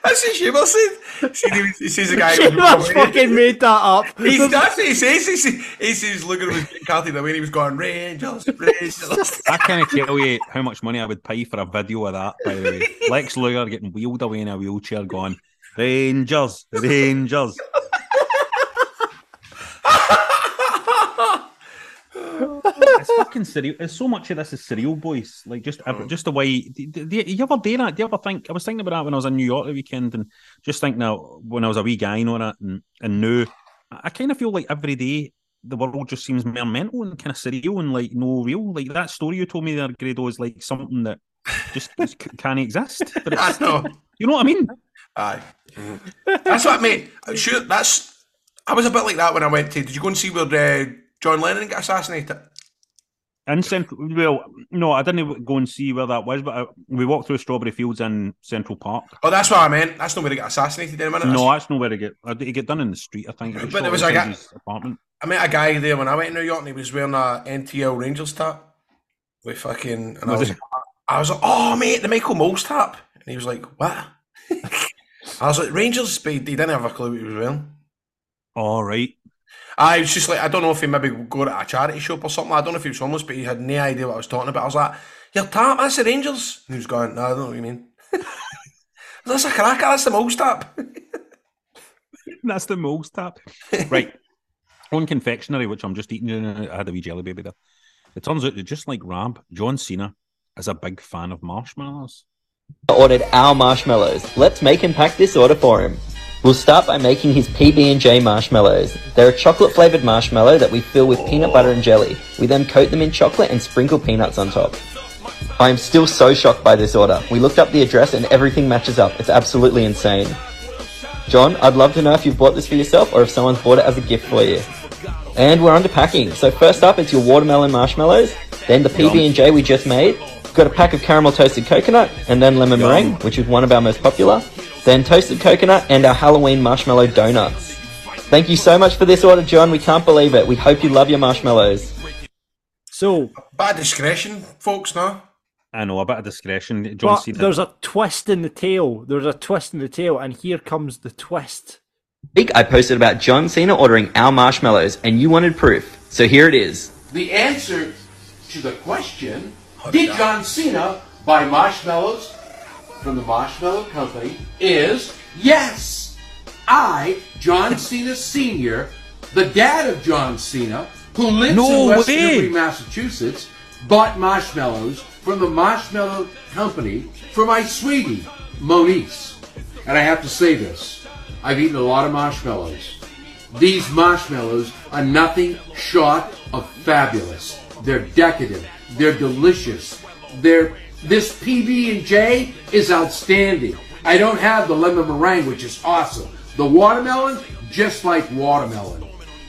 That's what Shamer said. See, he, he says the guy. Shamer's fucking made that up. He's, that's what he says. He says, he says looking at his carted away and he was going, Rangers, Rangers. I can't tell you how much money I would pay for a video of that, by the way. Lex Luger getting wheeled away in a wheelchair going, Rangers, Rangers. it's fucking surreal. It's so much of this is surreal, boys. Like just, just the way. You ever do that? Do you ever think? I was thinking about that when I was in New York the weekend, and just thinking now when I was a wee guy on it, and and now I, kind of feel like every day the world just seems more mental and kind of surreal and like no real. Like that story you told me there, Grado, is like something that just, just can't exist. But it's, know. you know what I mean? Aye. That's what, I mean. Sure, that's. I was a bit like that when I went to. Did you go and see where uh, John Lennon got assassinated? In Central, well, no, I didn't go and see where that was, but I, we walked through Strawberry Fields in Central Park. Oh, that's what I meant. That's not where he got assassinated in a minute. No, that's nowhere to get. I- He get done in the street, I think. He But there was a guy- apartment. I met a guy there when I went to New York and he was wearing a NTL Rangers tap with fucking. And I Was was. I was like, oh, mate, the Michael Mols tap. And he was like, what? I was like, Rangers, but he didn't have a clue what he was wearing. All right. I was just like, I don't know if he maybe go to a charity shop or something. I don't know if he was homeless, but he had no idea what I was talking about. I was like, your tap, that's the Rangers. And he was going, no, I don't know what you mean. that's a cracker, that's the Mols tap. That's the Mols tap. right. On confectionery, which I'm just eating, I had a wee jelly baby there. It turns out that just like Rab, John Cena is a big fan of marshmallows. ordered our marshmallows. Let's make him pack this order for him. We'll start by making his PB&J marshmallows. They're a chocolate flavored marshmallow that we fill with peanut butter and jelly. We then coat them in chocolate and sprinkle peanuts on top. I am still so shocked by this order. We looked up the address and everything matches up. It's absolutely insane. John, I'd love to know if you've bought this for yourself or if someone's bought it as a gift for you. And we're underpacking. So first up, it's your watermelon marshmallows, then the PB&J we just made, got a pack of caramel toasted coconut, and then lemon meringue, which is one of our most popular. Then toasted coconut and our Halloween marshmallow donuts. Thank you so much for this order, John. We can't believe it. We hope you love your marshmallows. So, Bad discretion, folks, now. I know, a bit of discretion. John but Cena. there's a twist in the tail. There's a twist in the tail, and here comes the twist. Week I posted about John Cena ordering our marshmallows, and you wanted proof. So here it is. The answer to the question, did John Cena buy marshmallows from the Marshmallow Company, is yes. I, John Cena Sr., the dad of John Cena, who lives No in West way. Newbury, Massachusetts, bought marshmallows from the Marshmallow Company for my sweetie, Moniece. And I have to say this I've eaten a lot of marshmallows. These marshmallows are nothing short of fabulous. They're decadent. They're delicious. They're this PB and J is outstanding. I don't have the lemon meringue, which is awesome. The watermelon, just like watermelon.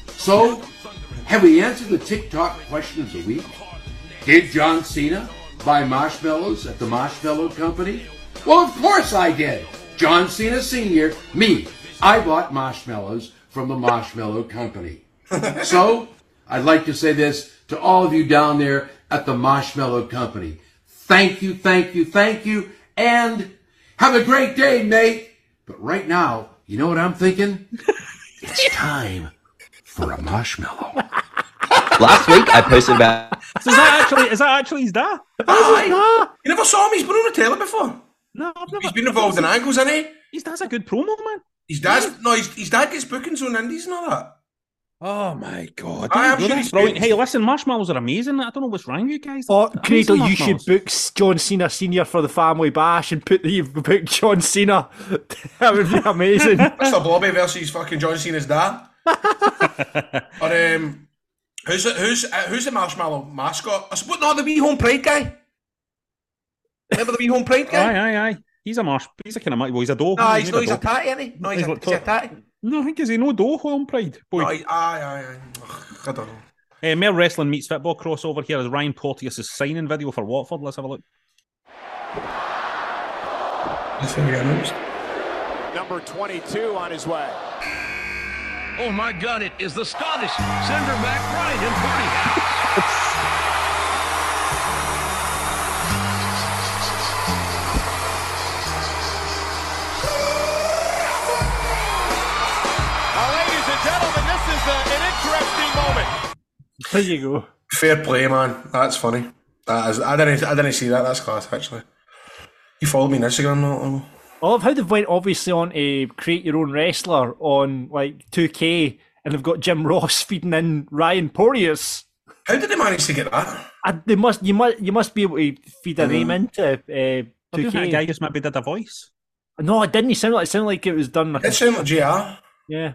So, have we answered the TikTok question of the week? Did John Cena buy marshmallows at the Marshmallow Company? Well, of course I did. John Cena Sr., me, I bought marshmallows from the Marshmallow Company. so, I'd like to say this to all of you down there at the Marshmallow Company. Thank you, thank you, thank you, and have a great day, mate. But right now, you know what I'm thinking? it's time for a marshmallow. Last week I posted about So is that actually is that actually his dad? Aye. You never saw him? He's been on the telly before. No, I've never. He's been involved in angles, hasn't he? His dad's a good promo man. His dad's no, his, his dad gets bookings on indies and all that. Oh my god! I am Well, sure that's he's brilliant. Hey, listen, marshmallows are amazing. I don't know what's wrong with you guys. Oh, Amazing Cradle, you should book John Cena Senior for the family bash and put the book John Cena. that would be amazing. Mr. Blobby versus fucking John Cena's dad. or um, who's the, who's uh, who's the marshmallow mascot? I suppose not the wee Homepride guy. Remember the wee Homepride guy? Aye, aye, aye. He's a marsh. He's a kind of well, he's a dog. No, he's, made no, a he's a dog. tatty, isn't he? No, he's, He's a, like he's a tatty. No, I think is he no Doe on Pride? Boy. Aye, aye, aye. I don't know. Eh, uh, male Wrestling meets football crossover here is Ryan Porteous' signing video for Watford. Let's have a look. That's what we. Number 22 on his way. Oh my God, it is the Scottish. centre back Ryan in is a, an interesting moment. there you go. Fair play, man. That's funny. That is, I didn't, I didn't see that. That's class, actually. You follow me on Instagram, no? I love how they've went obviously on to create your own wrestler on like 2K, and they've got Jim Ross feeding in Ryan Porteous. How did they manage to get that? And they must, you must, you must be able to feed a name Mm. into uh, I do think that 2K. guy just maybe did a voice. No, it didn't. It sounded like it sounded like it was done. Like It sounded like JR. yeah,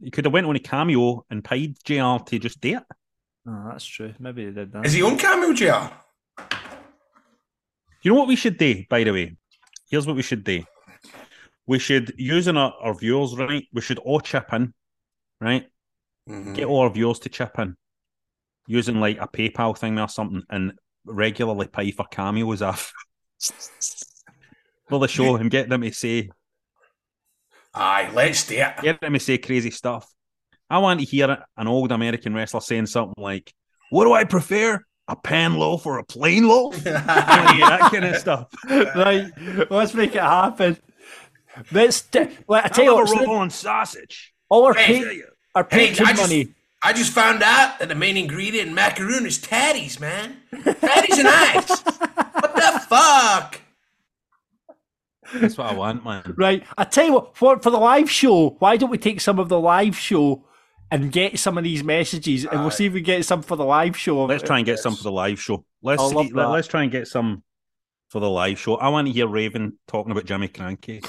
He could have went on a cameo and paid JR to just do it. oh, that's true. Maybe they did that. Is he on cameo, JR? You know what we should do, by the way? Here's what we should do. We should, using our, our viewers, right? We should all chip in, right? Mm-hmm. Get all our viewers to chip in using like a PayPal thing or something and regularly pay for cameos off for the show and get them to say, Aye, let's do it. get them to say crazy stuff. I want to hear an old American wrestler saying something like, What do I prefer? A pan loaf or a plain loaf? You that kind of stuff. right, let's make it happen. Let's. T- well, I tell I you what, a rolling sausage. all our Hey, pa- our Hey, Patreon I just, money. I just found out that the main ingredient in macaroon is tatties, man. Tatties and ice. What the fuck? That's what I want, man. Right. I tell you what, for, for the live show, why don't we take some of the live show and get some of these messages and we'll see if we get some for the live show. Let's try and get some for the live show. Let's I love see, let, that. us try and get some for the live show. I want to hear Raven talking about Jimmy Krankie.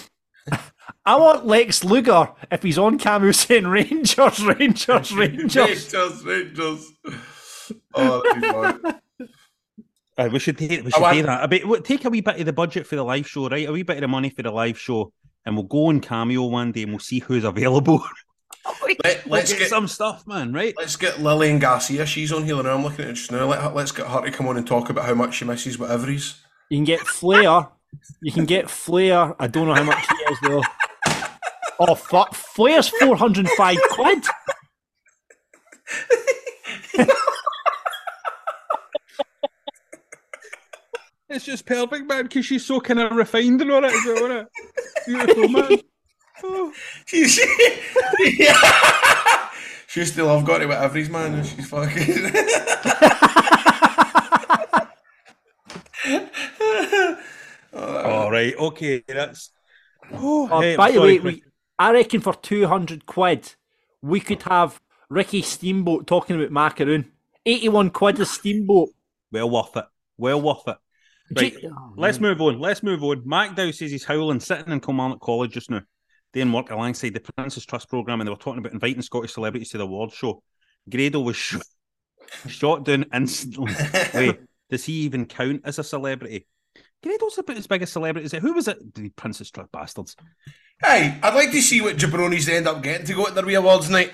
I want Lex Luger, if he's on camera, saying Rangers, Rangers, Rangers. Rangers, Rangers. Oh, that'd be fun. Uh, we should take, we should want- do that. A bit, take a wee bit of the budget for the live show, right? A wee bit of the money for the live show, and we'll go on Cameo one day and we'll see who's available. Let, let's get, get some stuff, man. Right? Let's get Lillian Garcia. She's on here now. I'm looking at it just now. Let, let's get her to come on and talk about how much she misses What Everys. You can get Flair. You can get Flair. I don't know how much he is though. Oh fuck! Flair's four hundred and five quid. just perfect, man, because she's so kind of refined and all that. Is it, it? Beautiful, man. Oh. She's yeah. She used to love got to What Everys man, and she's fucking. Oh, all right, okay, that's. Oh, Oh, hey, by the way, we, I reckon for two hundred quid, we could have Ricky Steamboat talking about macaroon. Eighty-one quid a steamboat. well worth it. Well worth it. Right, Gee- oh, let's move on. Let's move on. Mark Dow says he's howling, sitting in Kilmarnock College just now, doing work alongside the Prince's Trust programme, and they were talking about inviting Scottish celebrities to the award show. Grado was sh- shot down instantly. Wait, does he even count as a celebrity? Grado's about as big a celebrity as it. Who was it? The Prince's Trust bastards. hey, I'd like to see what jabronis end up getting to go at their wee awards night.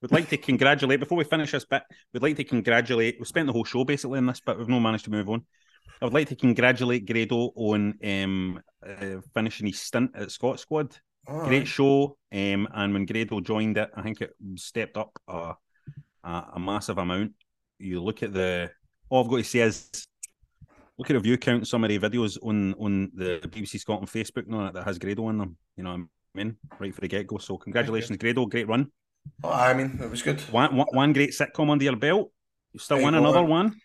We'd like to congratulate before we finish this bit. We'd like to congratulate. We spent the whole show basically on this bit. We've not managed to move on. I would like to congratulate Grado on um, uh, finishing his stint at Scot Squad. All Great right. show. Um, and when Grado joined it, I think it stepped up a, a, a massive amount. You look at the. All I've got to say is look at the view count. Some of the videos on on the BBC Scotland Facebook now that has Grado in them. You know what I mean? Right for the get go. So congratulations, Grado. Great run. Oh, I mean, it was good. One, one, one great sitcom under your belt. You still win another man. one.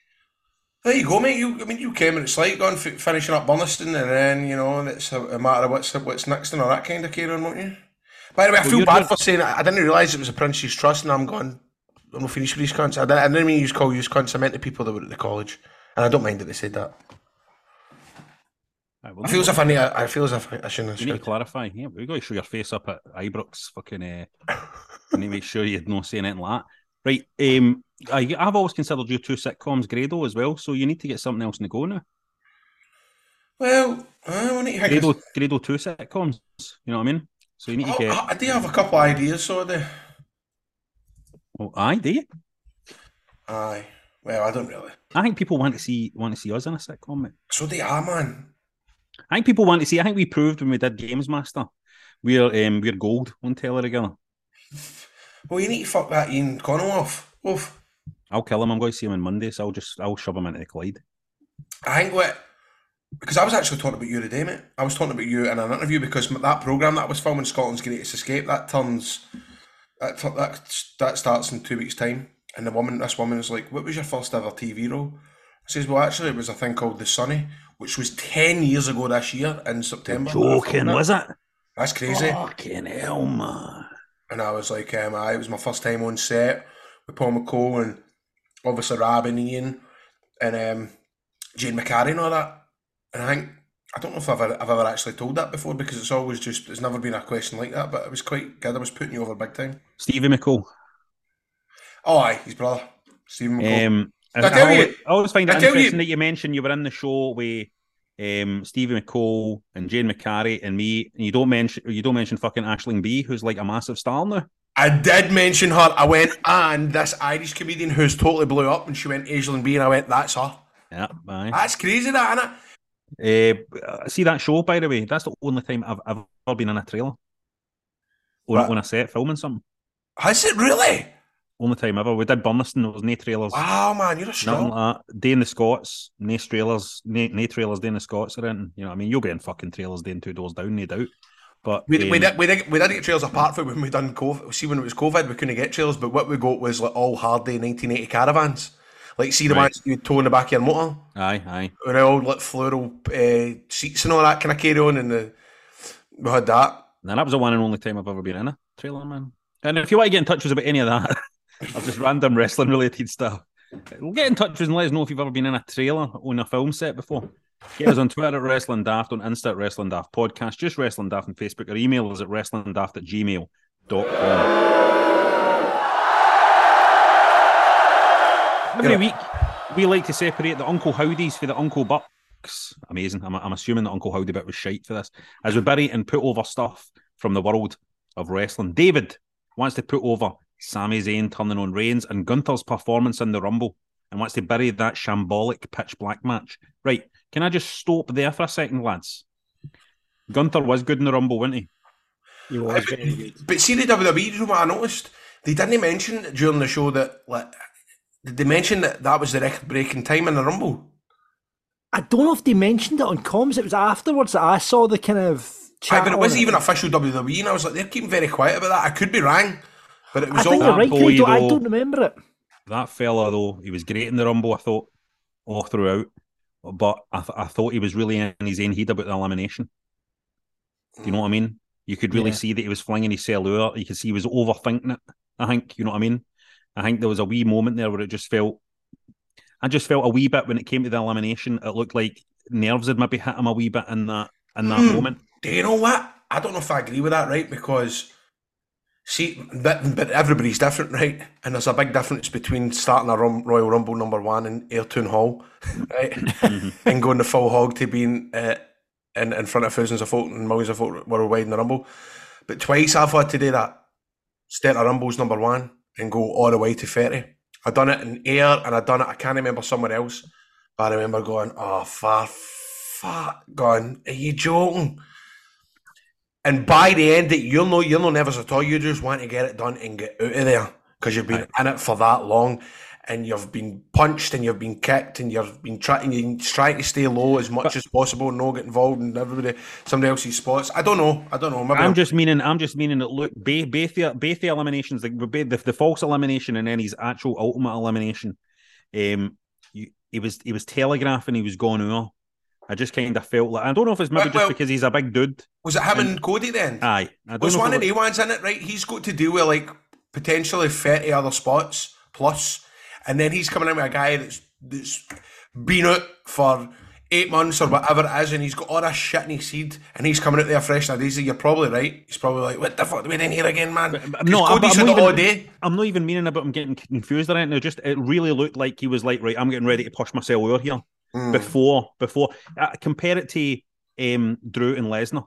There you go, mate. You, I mean, you came and it's like going f- finishing up Burnistoun, and then you know and it's a, a matter of what's what's next and all that kind of carry on, won't you? By the way, I Well, feel bad not- for saying I didn't realise it was a Prince's Trust, and I'm going. I'm not finished with these cunts. I didn't, I didn't mean you call you cunts. I meant the people that were at the college, and I don't mind that they said that. Well, I feel as if I need. I I feel as if I, I shouldn't have You need to clarify. Yeah, we've got to show your face up at Ibrox. Fucking, uh, to make sure you're not saying anything like that. Right. Um, I, I've always considered you two sitcoms Grado as well, so you need to get something else in the go now. Well, I need to. Grado, Grado two sitcoms. You know what I mean? So you need to I, get. I, I do have a couple of ideas, so I do. Oh, aye, do you? Aye. Well, I don't really. I think people want to see want to see us in a sitcom. Mate. So they are, man. I think people want to see. I think we proved when we did Games Master, we're um, we're gold on telly together. Well, you need to fuck that Iain Connell off. Oof. I'll kill him. I'm going to see him on Monday, so I'll just I'll shove him into the Clyde. I think what because I was actually talking about you today, mate. I was talking about you in an interview because that program that was filming Scotland's Greatest Escape that turns that that that starts in two weeks' time. And the woman, this woman, is like, "What was your first ever TV role?" I says, "Well, actually, it was a thing called The Sunny, which was ten years ago this year in September." I Joking, was it? That's crazy. Fucking hell, man. And I was like, um, aye, it was my first time on set with Paul McCole and obviously Rab and Ian and um, Jane McCarry and all that. And I think, I don't know if I've ever, I've ever actually told that before because it's always just, it's never been a question like that, but it was quite good. I was putting you over big time. Stevie McCole. Oh, aye, his brother, Stephen McCole. Um, I, I tell I you- always, I always find it I tell you- interesting that you mentioned you were in the show with um, Stevie McCole and Jane McCarry and me, and you don't mention you don't mention fucking Aisling Bea, who's like a massive star now. I did mention her. I went, and this Irish comedian who's totally blew up, and she went Aisling Bea, and I went, that's her. Yeah, aye. That's crazy, that, isn't it? Uh, see that show, by the way. That's the only time I've I've ever been in a trailer. On, on a set filming something. Has it really? Only time ever. We did Burnistoun. There was no trailers. Wow, man, you're a strong. like that. Day in the Scots, no trailers, no, no trailers, day in the Scots or anything. You know what I mean? You'll be in fucking trailers doing two doors down, no doubt. But We, we, um, did, we, did, we did get trailers apart from when we done COVID. See, when it was COVID, we couldn't get trailers, but what we got was like all Hardy 1980 caravans. Like, see the Right. ones you tow in the back of your motor? Aye, aye. With all like floral uh, seats and all that kind of carry on, and the, we had that. Now that was the one and only time I've ever been in a trailer, man. And if you want to get in touch with us about any of that, or just random wrestling related stuff, we'll get in touch with us and let us know if you've ever been in a trailer on a film set before. Get us on Twitter at Wrestling Daft, on Insta at Wrestling Daft Podcast, just Wrestling Daft on Facebook, or email us at wrestlingdaft at gmail.com. Every week, we like to separate the Uncle Howdies for the Uncle Bucks. Amazing. I'm, I'm assuming the Uncle Howdy bit was shite for this. As we bury and put over stuff from the world of wrestling. David, wants to put over Sami Zayn turning on Reigns and Gunther's performance in the Rumble and wants to bury that shambolic pitch black match. Right, can I just stop there for a second, lads? Gunther was good in the Rumble, wasn't he? He was very good. But see the WWE, you know what I noticed? They didn't mention during the show that like did they mention that that was the record breaking time in the Rumble? I don't know if they mentioned it on comms. It was afterwards that I saw the kind of Aye, but it wasn't even official WWE, and I was like, they're keeping very quiet about that. I could be wrong, but it I was think all you're right, boy, I don't remember it. That fella, though, he was great in the Rumble, I thought, all throughout. But I, th- I thought he was really in his own head about the elimination. Do you know what I mean? You could really Yeah. see that he was flinging his cellular. You could see he was overthinking it. I think, you know what I mean? I think there was a wee moment there where it just felt, I just felt a wee bit when it came to the elimination. It looked like nerves had maybe hit him a wee bit in that in that Hmm. moment. Do you know what? I don't know if I agree with that, right? Because see, but, but everybody's different, right? And there's a big difference between starting a Rum, Royal Rumble number one in Ayrton Hall, right, and going the full hog to being uh, in in front of thousands of folk and millions of folk worldwide in the Rumble. But twice I've had to do that. Start a Rumbles number one and go all the way to thirty. I've done it in Ayr and I've done it. I can't remember somewhere else, but I remember going, "Oh, far, fuck, going, are you joking?" And by the end, it you're no you're no nervous at all. You just want to get it done and get out of there because you've been in it for that long, and you've been punched and you've been kicked and you've been trying you're trying to stay low as much as possible and not get involved in everybody somebody else's spots. I don't know. I don't know. Maybe I'm just meaning, I'm just meaning that look, both the, the eliminations, the, the the false elimination and then his actual ultimate elimination, um, you, he was he was telegraphing he was going over. I just kind of felt like I don't know if it's maybe Well- just because he's a big dude. was it him and Cody then? Aye, I don't was one of it the ones in it, right? He's got to deal with like potentially 30 other spots plus, and then he's coming in with a guy that's that's been out for eight months or whatever it is, and he's got all this shit in his seed, and he's coming out there fresh and daisy. You're probably right. He's probably like, "What the fuck are we in here again, man?" no, I'm, I'm not it all even, day. I'm not even meaning about him getting confused right now. Just it really looked like he was like, right, I'm getting ready to push myself over here Mm. before before. Uh, compare it to um, Drew and Lesnar.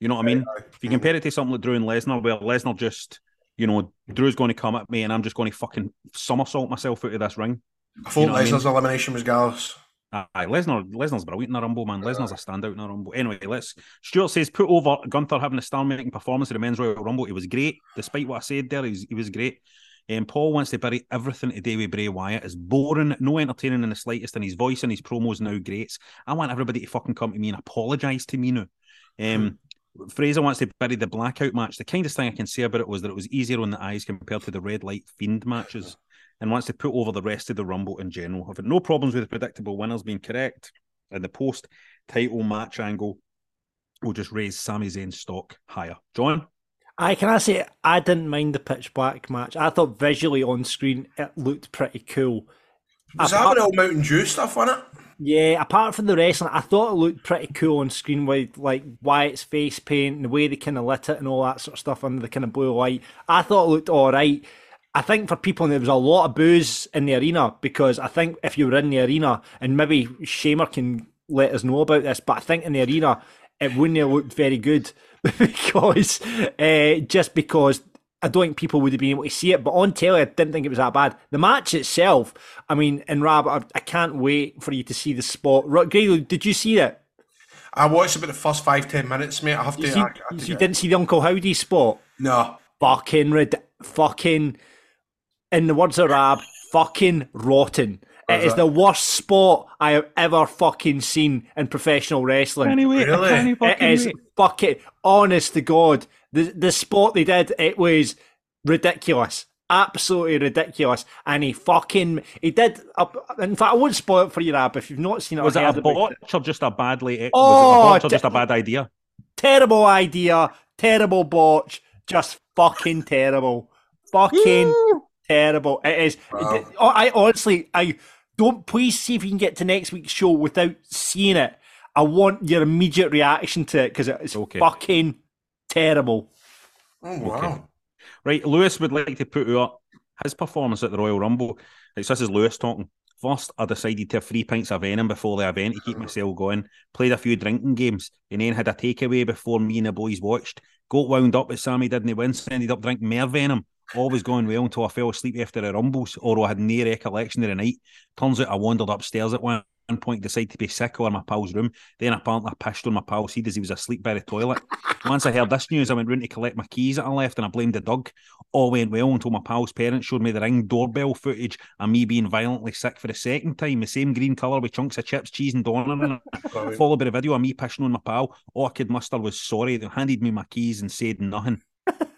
You know what I mean? If you compare it to something like Drew and Lesnar, where Lesnar just, you know, Drew's going to come at me and I'm just going to fucking somersault myself out of this ring. I thought You know what I mean? Lesnar's elimination was Gallus. Aye, Lesnar, Lesnar's brilliant in a Rumble, man. Lesnar's a standout in a Rumble. Anyway, let's. Stuart says put over Gunther having a star-making performance in the Men's Royal Rumble. He was great, despite what I said there. He was, he was great. Um, Paul wants to bury everything today with Bray Wyatt. It's boring, no entertaining in the slightest, and his voice and his promos now great. I want everybody to fucking come to me and apologise to me now. Um, Fraser wants to bury the blackout match. The kindest thing I can say about it was that it was easier on the eyes compared to the red light fiend matches, and wants to put over the rest of the Rumble in general. I've had no problems with the predictable winners being correct, and the post title match angle will just raise Sami Zayn's stock higher. John, I can I say I didn't mind the pitch black match. I thought visually on screen it looked pretty cool. Was that Apart- with all Mountain Dew stuff on it? Yeah, apart from the wrestling, I thought it looked pretty cool on screen with like Wyatt's face paint and the way they kind of lit it and all that sort of stuff under the kind of blue light. I thought it looked all right. I think for people, there was a lot of booze in the arena because I think if you were in the arena, and maybe Shamer can let us know about this, but I think in the arena it wouldn't have looked very good because uh, just because I don't think people would have been able to see it. But on telly, I didn't think it was that bad. The match itself, I mean, and Rab, I, I can't wait for you to see the spot. Ro- Grego, did you see it? I watched about the first five, ten minutes, mate. I have to. You, see, I, I you didn't see the Uncle Howdy spot? No. Fucking rid, fucking, in the words of Rab, fucking rotten. It Is is the worst spot I have ever fucking seen in professional wrestling. Anyway, Really? I can't It fucking is wait. fucking honest to God. The the spot they did, it was ridiculous. Absolutely ridiculous. And he fucking he did uh, in fact I won't spoil it for you, Rab, if you've not seen it. Was it a about botch or just a badly? Oh, was it a botch or just a bad idea? terrible idea, terrible botch, just fucking terrible. Fucking terrible. It is. Wow. oh, I honestly, I don't. Please see if you can get to next week's show without seeing it. I want your immediate reaction to it because it's Okay. fucking terrible. Oh wow. Right, Lewis would like to put out his performance at the Royal Rumble. Right, so this is Lewis talking. First, I decided to have three pints of venom before the event to keep myself going. Played a few drinking games and then had a takeaway before me and the boys watched. Got wound up as Sami didn't win, so ended up drinking more venom. All was going well until I fell asleep after the rumbles, or I had no recollection of the night. Turns out I wandered upstairs at one point, decided to be sick in my pal's room. Then apparently I pissed on my pal's head as he was asleep by the toilet. Once I heard this news, I went round to collect my keys that I left and I blamed the dog. All went well until my pal's parents showed me the ring doorbell footage of me being violently sick for the second time, the same green colour with chunks of chips, cheese, and doner in it. Followed by a video of me pissing on my pal. All I could muster was sorry. They handed me my keys and said nothing.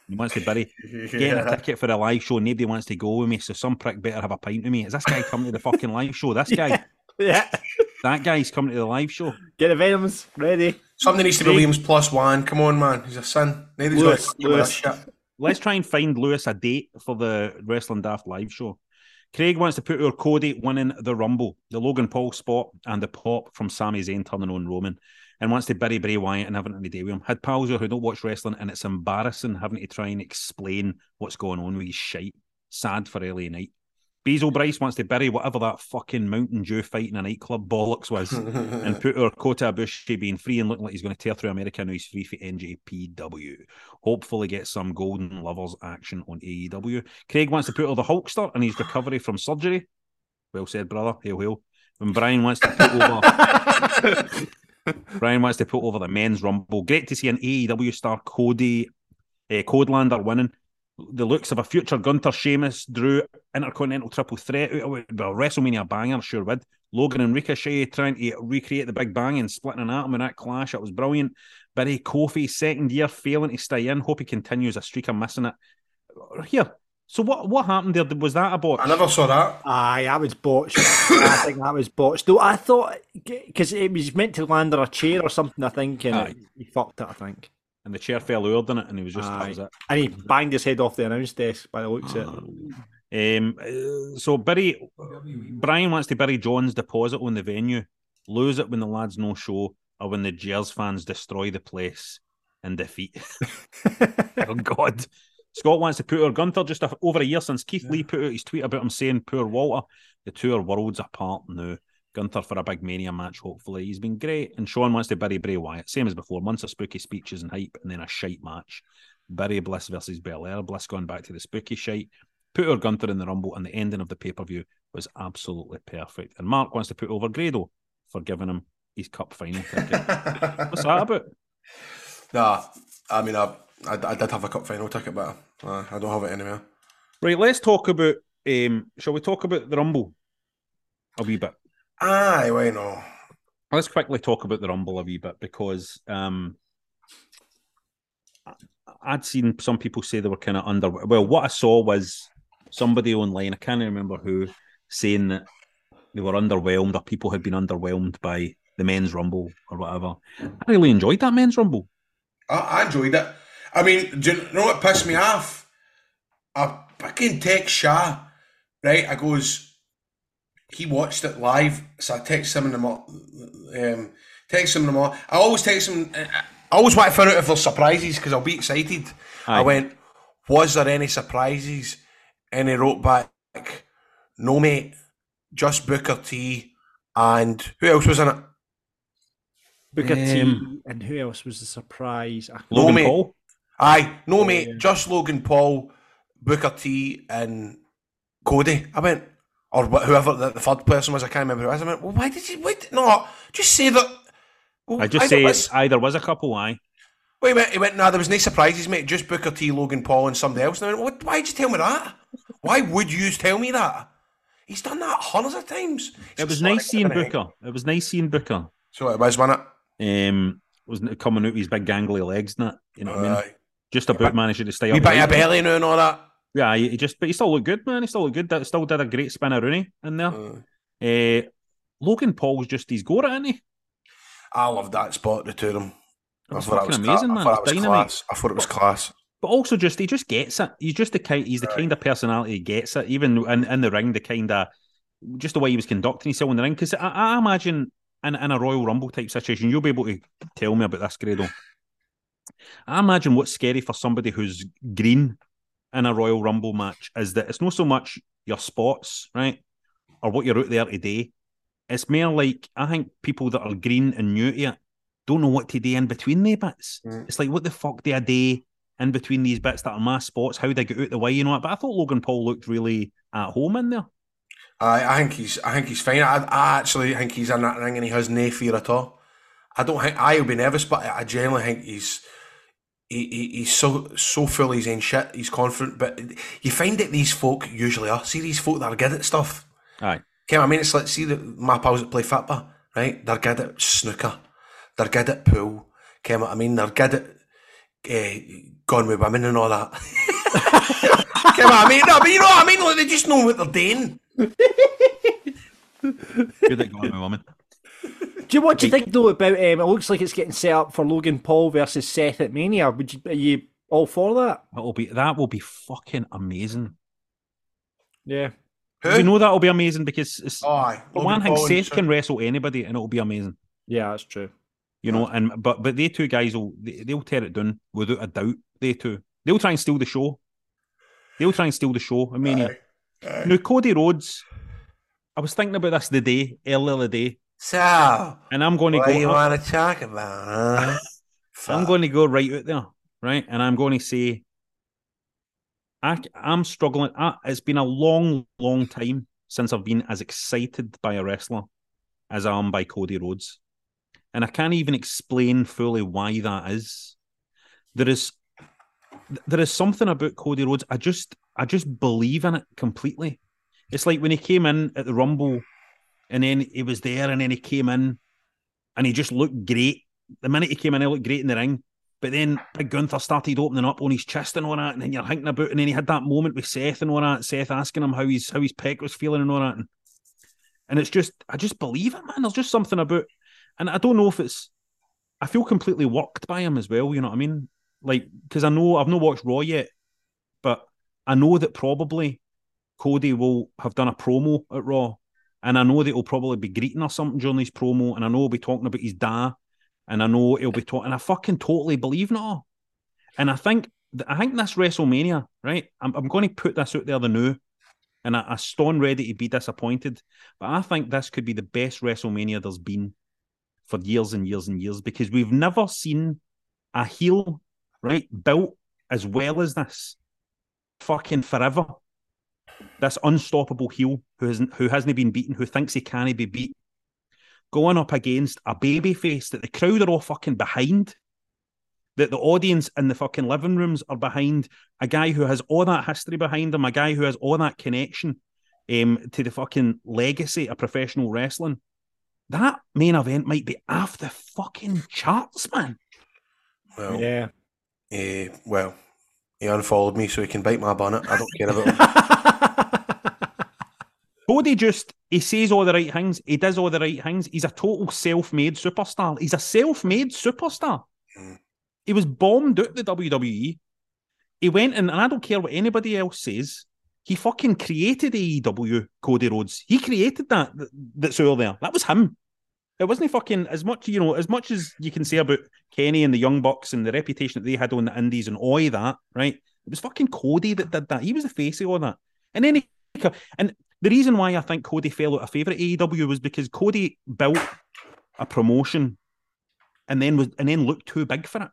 He wants to bury getting a ticket for a live show. Nobody wants to go with me, so some prick better have a pint with me. Is this guy coming to the fucking live show? This guy, Yeah. that guy's coming to the live show. Get the Venoms ready. Something needs to be Williams plus one. Come on, man. He's a son. Nobody's Lewis, to deal with Lewis. shit. Let's try and find Lewis a date for the Wrestling Daft live show. Craig wants to put our Cody winning the Rumble, the Logan Paul spot, and the pop from Sami Zayn turning on Roman, and wants to bury Bray Wyatt and having it day with him. Had pals who don't watch wrestling, and it's embarrassing having to try and explain what's going on with his shite. Sad for LA Knight. Bezo Bryce wants to bury whatever that fucking Mountain Dew fight in a nightclub bollocks was and put our Kota Ibushi being free and looking like he's going to tear through America now he's free for NJPW. Hopefully get some golden lovers action on AEW. Craig wants to put all the Hulkster and his recovery from surgery. Well said, brother. Hail, hail. And Brian wants to put over Brian wants to put over the men's rumble. Great to see an AEW star Cody uh, Codelander winning. The looks of a future Gunther Sheamus Drew Intercontinental Triple Threat out of WrestleMania banger, sure would. Logan and Ricochet trying to recreate the Big Bang and splitting an atom in that clash. It was brilliant. Barry Kofi, second year, failing to stay in. Hope he continues a streak of missing it. Here. So what what happened there? Was that a botch? I never saw that. Aye, that was botched. I think that was botched. Though I thought because it was meant to land on a chair or something. I think, and Aye. he fucked it. I think. And the chair fell out in it, and he was just that was it. And he banged his head off the announce desk by the looks of it. Um, uh, so Barry Brian wants to bury John's deposit on the venue, lose it when the lads no show, or when the Gers fans destroy the place in defeat. oh God. Scott wants to put our Gunther just a, over a year since Keith Lee put out his tweet about him saying poor Walter. The two are worlds apart now. Gunther for a big mania match, hopefully. He's been great. And Sean wants to bury Bray Wyatt. Same as before. Months of spooky speeches and hype, and then a shite match. Bury Bliss versus Belair. Bliss going back to the spooky shite. Put our Gunther in the Rumble, and the ending of the pay per view was absolutely perfect. And Mark wants to put over Grado for giving him his cup final ticket. What's that about? Nah, I mean, I, I, I did have a cup final ticket, but uh, I don't have it anymore. Right, let's talk about. Um, shall we talk about the Rumble a wee bit? Aye, why no? Let's quickly talk about the Rumble a wee bit because um, I'd seen some people say they were kind of under. Well, what I saw was somebody online, I can't remember who, saying that they were underwhelmed or people had been underwhelmed by the men's Rumble or whatever. I really enjoyed that men's Rumble. I, I enjoyed it. I mean, do you know what pissed me off? I fucking text Shah, right? I goes, he watched it live, so I text him in the mo- um, text him in the mo- I always text him. I always want to find out if there's surprises because I'll be excited. I went, was there any surprises? And he wrote back, no mate, just Booker T, and who else was in it? Booker T Um, and who else was the surprise? I- No, Logan mate. Paul. Aye, no Oh, mate, yeah. just Logan Paul, Booker T, and Cody. I went, or whoever the, the third person was, I can't remember who it was. I went, well, why did you, wait, no, just say that. Well, I just say was- either was a couple, aye. Wait a minute, he went, nah, there was no surprises, mate, just Booker T, Logan Paul, and somebody else. And I went, what, why'd you tell me that? Why would you tell me that? He's done that hundreds of times. It was nice seeing? Booker. It was nice seeing Booker. So it was, wasn't it? Um, wasn't it coming out with his big gangly legs and that? You know what I mean? Just about managing to stay up. bit of belly now and all that. Yeah, he just but he still looked good, man. He still looked good. That still did a great spinaroonie in there. Uh, Uh, Logan Paul's just he's got it, isn't he? I love that spot, the two of them. Was I thought fucking cla- amazing, I man. thought It was was class. I thought it was class. But also just he just gets it. He's just the kind he's the kind of personality he gets it. Even in, in the ring, the kind of just the way he was conducting himself in the ring. Because I, I imagine in, in a Royal Rumble type situation, you'll be able to tell me about this, Grado. I imagine what's scary for somebody who's green in a Royal Rumble match is that it's not so much your spots, right? or what you're out there today. It's more like I think people that are green and new to it don't know what to do in between the bits. Mm. It's like what the fuck do I do in between these bits that are my spots? How do they get out the way, you know? What? But I thought Logan Paul looked really at home in there. I, I think he's I think he's fine. I, I actually think he's in that ring and he has no fear at all. I don't think I'll be nervous, but I generally think he's he, he, he's so so full of his own shit. He's confident, but you find that these folk usually are. See these folk that are good at stuff. Aye. Okay, I mean it's like see the my pals that play football, right? They're good at snooker. They're good at pool. Okay, I mean they're good at uh, gone with women and all that. okay, I mean no, but you know what I mean. Like, they just know what they're doing. Good at going with women. Do you what do you think though about? Um, it looks like it's getting set up for Logan Paul versus Seth at Mania. Would you are you all for that? That'll be that will be fucking amazing. Yeah. We know that'll be amazing because it's, Oh, aye. for Logan one thing, Paul and Seth can wrestle anybody and it'll be amazing. Yeah, that's true. You know, and but but they two guys will they, they'll tear it down without a doubt. They two, they'll try and steal the show. They'll try and steal the show. I mean, now Cody Rhodes. I was thinking about this the day earlier the day, So, and I'm going to what go. do you want to talk about? Huh? I'm going to go right out there, right? And I'm going to say, I, I'm struggling. I, it's been a long, long time since I've been as excited by a wrestler as I am by Cody Rhodes. And I can't even explain fully why that is. There is there is something about Cody Rhodes. I just I just believe in it completely. It's like when he came in at the Rumble and then he was there and then he came in and he just looked great. The minute he came in, he looked great in the ring. But then Big Gunther started opening up on his chest and all that, and then you're thinking about, and then he had that moment with Seth and all that. Seth asking him how his how his pec was feeling and all that, and, and it's just I just believe it, man. There's just something about, and I don't know if it's, I feel completely worked by him as well. You know what I mean? Like because I know I've not watched Raw yet, but I know that probably Cody will have done a promo at Raw, and I know that he'll probably be greeting or something during his promo, and I know he'll be talking about his da, and I know he'll be talking, and I fucking totally believe in it all. And I think I think this WrestleMania, right? I'm, I'm going to put this out there the new, and I, I stone ready to be disappointed, but I think this could be the best WrestleMania there's been for years and years and years because we've never seen a heel, right, built as well as this, fucking forever. This unstoppable heel who hasn't who hasn't been beaten, who thinks he can't be beat, going up against a baby face that the crowd are all fucking behind, that the audience in the fucking living rooms are behind, a guy who has all that history behind him, a guy who has all that connection um, to the fucking legacy of professional wrestling. That main event might be off the fucking charts, man. Well, Yeah. eh, well, he unfollowed me so he can bite my bonnet. I don't care about him. Cody just he says all the right things, he does all the right things. He's a total self-made superstar. He's a self-made superstar. Mm. He was bombed out the WWE. He went in, and I don't care what anybody else says. He fucking created AEW, Cody Rhodes. He created that. That's all there. That was him. It wasn't fucking as much, you know, as much as you can say about Kenny and the Young Bucks and the reputation that they had on the Indies and all that, right? It was fucking Cody that did that. He was the face of all that. And then he and the reason why I think Cody fell out of favour at AEW was because Cody built a promotion and then was and then looked too big for it.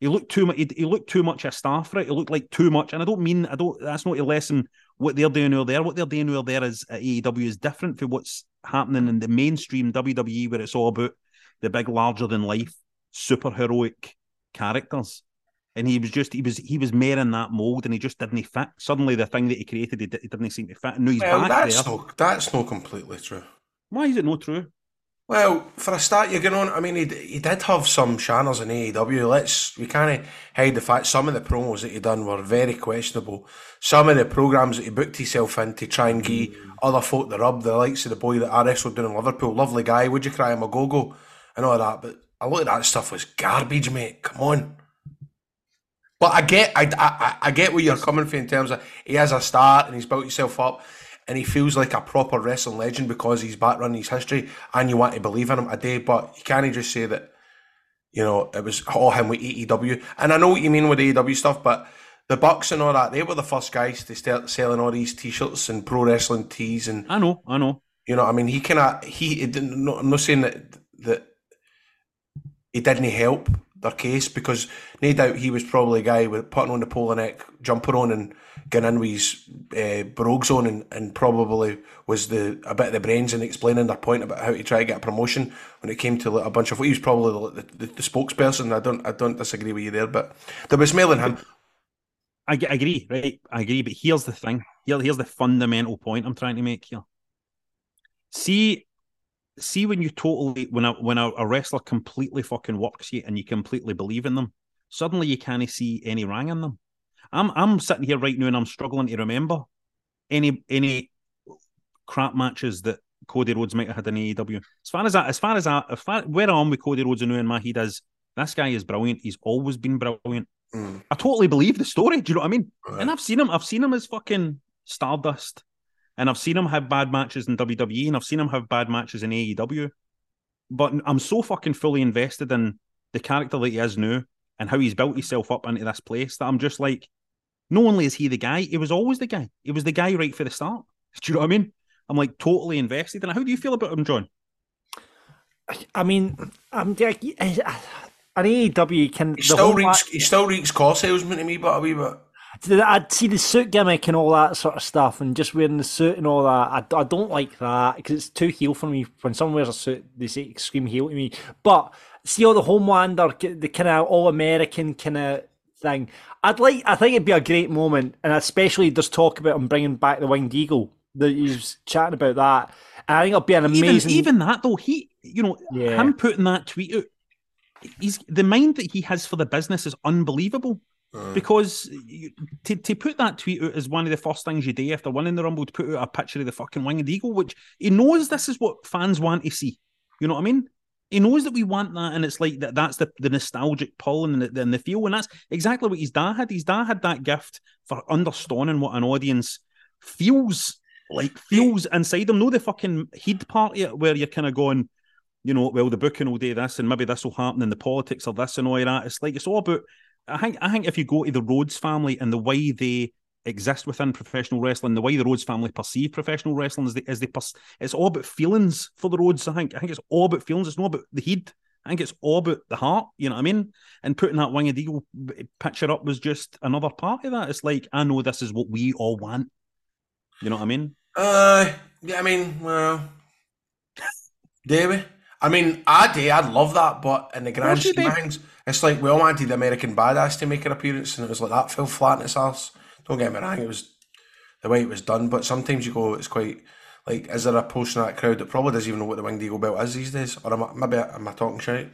He looked too much. He, he looked too much a star for it. He looked like too much, and I don't mean I don't. That's not a lesson what they're doing over there. What they're doing over there is at AEW is different from what's happening in the mainstream WWE, where it's all about the big, larger than life, super heroic characters. And he was just he was he was more in that mold, and he just didn't fit. Suddenly, the thing that he created, he, di- he didn't seem to fit. And now he's well, back that's there. no, that's not completely true. Why is it not true? Well, for a start, you're going on. I mean, he, he did have some channels in AEW. Let's we can't hide the fact some of the promos that he done were very questionable. Some of the programs that he booked himself in to try and give other folk the rub, the likes of the boy that I wrestled in Liverpool, lovely guy. Would you cry him a go go and all that? But a lot of that stuff was garbage, mate. Come on. But I get, I, I, I get where you're coming from in terms of he has a start and he's built himself up, and he feels like a proper wrestling legend because he's back running his history, and you want to believe in him a day. But you can't just say that, you know, it was all him with AEW. And I know what you mean with AEW stuff, but the Bucks and all that, they were the first guys to start selling all these T-shirts and pro wrestling tees, and I know, I know. you know, I mean, he kind of he. It didn't, no, I'm not saying that that he didn't help their case because no doubt he was probably a guy with putting on the polo neck jumper on and getting in with his uh, brogues on and, and probably was the a bit of the brains in explaining their point about how to try to get a promotion when it came to like, a bunch of he was probably the, the, the spokesperson. I don't I don't disagree with you there, but there was than him. I, I agree, right? I agree, but here's the thing. Here, here's the fundamental point I'm trying to make here. See, see when you totally when a when a, a wrestler completely fucking works you and you completely believe in them, suddenly you can't see any rang in them. I'm I'm sitting here right now and I'm struggling to remember any any crap matches that Cody Rhodes might have had in AEW. As far as that, as far as that, as far, where I'm with Cody Rhodes and now in my head is this guy is brilliant. He's always been brilliant. Mm. I totally believe the story. Do you know what I mean? And I've seen him. I've seen him as fucking Stardust, and I've seen him have bad matches in WWE, and I've seen him have bad matches in AEW. But I'm so fucking fully invested in the character that he is now and how he's built himself up into this place that I'm just like, not only is he the guy, he was always the guy. He was the guy right for the start. Do you know what I mean? I'm like totally invested. And how do you feel about him, John? I mean, I'm like, an AEW can. He the still whole reeks he still reeks car salesman to me, but a wee bit. I'd see the suit gimmick and all that sort of stuff, and just wearing the suit and all that. I, I don't like that because it's too heel for me. When someone wears a suit, they say extreme heel to me. But see all the Homelander, the kind of all American kind of thing. I'd like. I think it'd be a great moment, and especially there's talk about him bringing back the Winged Eagle. That he's chatting about that, and I think it'll be an amazing. Even, even that though, he, you know, Yeah. him putting that tweet out, he's the mind that he has for the business is unbelievable. Because you, to, to put that tweet out as one of the first things you do after winning the Rumble, to put out a picture of the fucking winged eagle, which he knows this is what fans want to see. You know what I mean? He knows that we want that, and it's like that. That's the, the nostalgic pull and the, and the feel, and that's exactly what his dad had. His dad had that gift for understanding what an audience feels like, feels inside them. Know the fucking heed part of where you're kind of going, you know, well, the booking will do this, and maybe this will happen, and the politics of this and all that. It's like it's all about. I think I think if you go to the Rhodes family and the way they exist within professional wrestling, the way the Rhodes family perceive professional wrestling is they, is they pers- it's all about feelings for the Rhodes. I think I think it's all about feelings. It's not about the head. I think it's all about the heart. You know what I mean? And putting that winged eagle picture up was just another part of that. It's like I know this is what we all want. You know what I mean? Uh, yeah, I mean, well, we? I mean, I do. I'd love that, but in the grand scheme of things, it's like we all wanted the American Badass to make an appearance, and it was like that fell flat in its ass. Don't get me wrong, it was the way it was done, but sometimes you go, it's quite like, is there a portion of that crowd that probably doesn't even know what the Winged Eagle belt is these days? Or am I, maybe am I talking shit?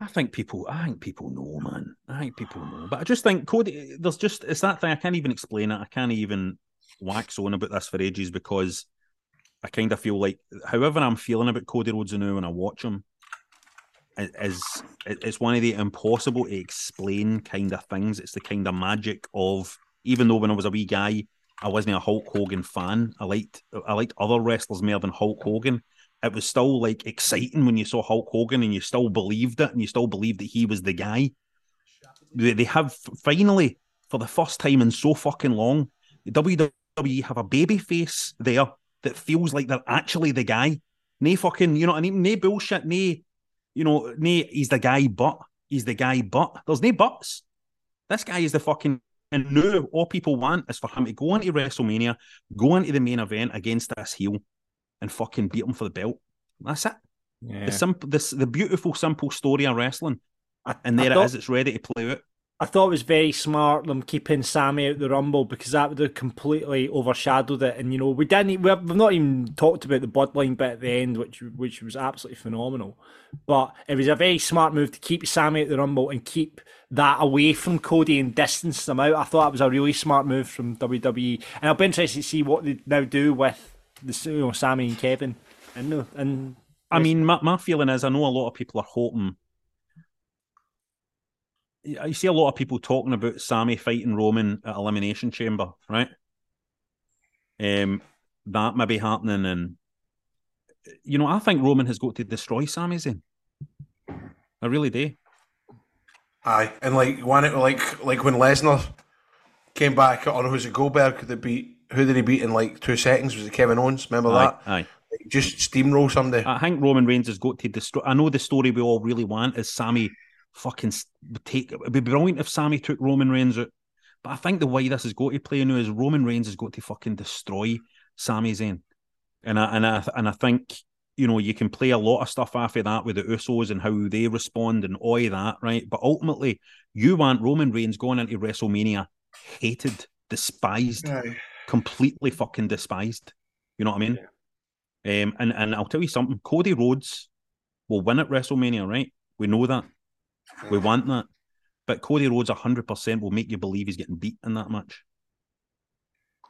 I think people, I think people know, man. I think people know, but I just think Cody. There's just it's that thing. I can't even explain it. I can't even wax on about this for ages because I kind of feel like, however I'm feeling about Cody Rhodes now when I watch him, is it- it's one of the impossible to explain kind of things. It's the kind of magic of even though when I was a wee guy, I wasn't a Hulk Hogan fan. I liked I liked other wrestlers more than Hulk Hogan. It was still like exciting when you saw Hulk Hogan and you still believed it and you still believed that he was the guy. They, they have finally, for the first time in so fucking long, WWE have a baby face there that feels like they're actually the guy. Nay fucking, you know what I mean? Nay bullshit, nay, you know, nay, he's the guy, but he's the guy, but there's no buts. This guy is the fucking and now all people want is for him to go into WrestleMania, go into the main event against this heel, and fucking beat him for the belt. That's it. Yeah. The simple, this the beautiful, simple story of wrestling, and there I it. It's ready to play out. I thought it was very smart them keeping Sami out the Rumble because that would have completely overshadowed it. And you know, we didn't. We've not even talked about the Bloodline bit at the end, which which was absolutely phenomenal. But it was a very smart move to keep Sami at the Rumble and keep that away from Cody and distance them out. I thought it was a really smart move from WWE, and I'll be interested to see what they now do with the you know Sami and Kevin. And and I mean, my, my feeling is, I know a lot of people are hoping. I see a lot of people talking about Sami fighting Roman at Elimination Chamber, right? Um, that may be happening, and you know, I think Roman has got to destroy Sami Zayn. I really do. Aye, and like when it like like when Lesnar came back, or was it Goldberg that beat? Who did he beat in like two seconds? Was it Kevin Owens? Remember Aye, that? aye. Like, just steamroll somebody. I think Roman Reigns has got to destroy. I know the story we all really want is Sami fucking take. It'd be brilliant if Sami took Roman Reigns out, but I think the way this is going to play now is Roman Reigns is going to fucking destroy Sami Zayn, and I and I and I think you know you can play a lot of stuff after that with the Usos and how they respond and all that, right? But ultimately, you want Roman Reigns going into WrestleMania hated, despised, Aye. completely fucking despised. You know what I mean? Um, and and I'll tell you something. Cody Rhodes will win at WrestleMania, right? We know that. We want that. But Cody Rhodes, hundred percent, will make you believe he's getting beat in that match.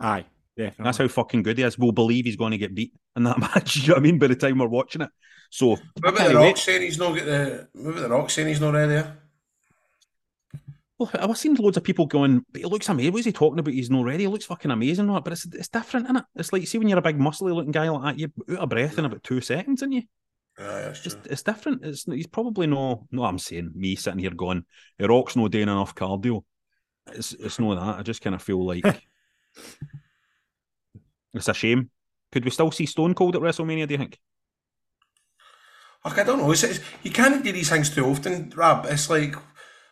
Aye, definitely. That's how fucking good he is. We'll believe he's going to get beat in that match. you know what I mean? By the time we're watching it. So What about the anyway, Rock saying he's not get the? What about the Rock saying he's not ready? there? Well, I've seen loads of people going, but he looks amazing. What's he talking about? He's not ready. He looks fucking amazing, right? But it's it's different, isn't it? It's like, see, when you're a big, muscly looking guy like that, you're out of breath in about two seconds, aren't you? Just, it's different. It's he's probably no. No, I'm saying me sitting here going, the Rock's no doing enough cardio. It's it's no that. I just kind of feel like it's a shame. Could we still see Stone Cold at WrestleMania? Do you think? Like, I don't know. It's, it's, you can't do these things too often, Rob. It's like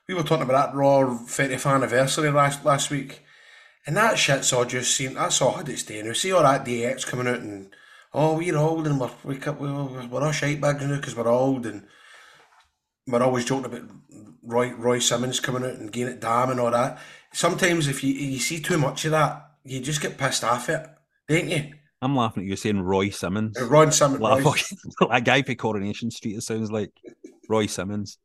we were talking about that Raw 30th anniversary last last week, and that shit's all just seen. That's all had its day now. See all that DX coming out and oh we're old and we're we cut- we're, we're all shite bags now because we're old and we're always joking about Roy Roy Simmons coming out and getting it damn and all that. Sometimes if you you see too much of that, you just get pissed off it, don't you? I'm laughing at you saying Roy Simmons. Uh, Ron Simmons. Like Roy- a guy for Coronation Street. It sounds like Roy Simmons.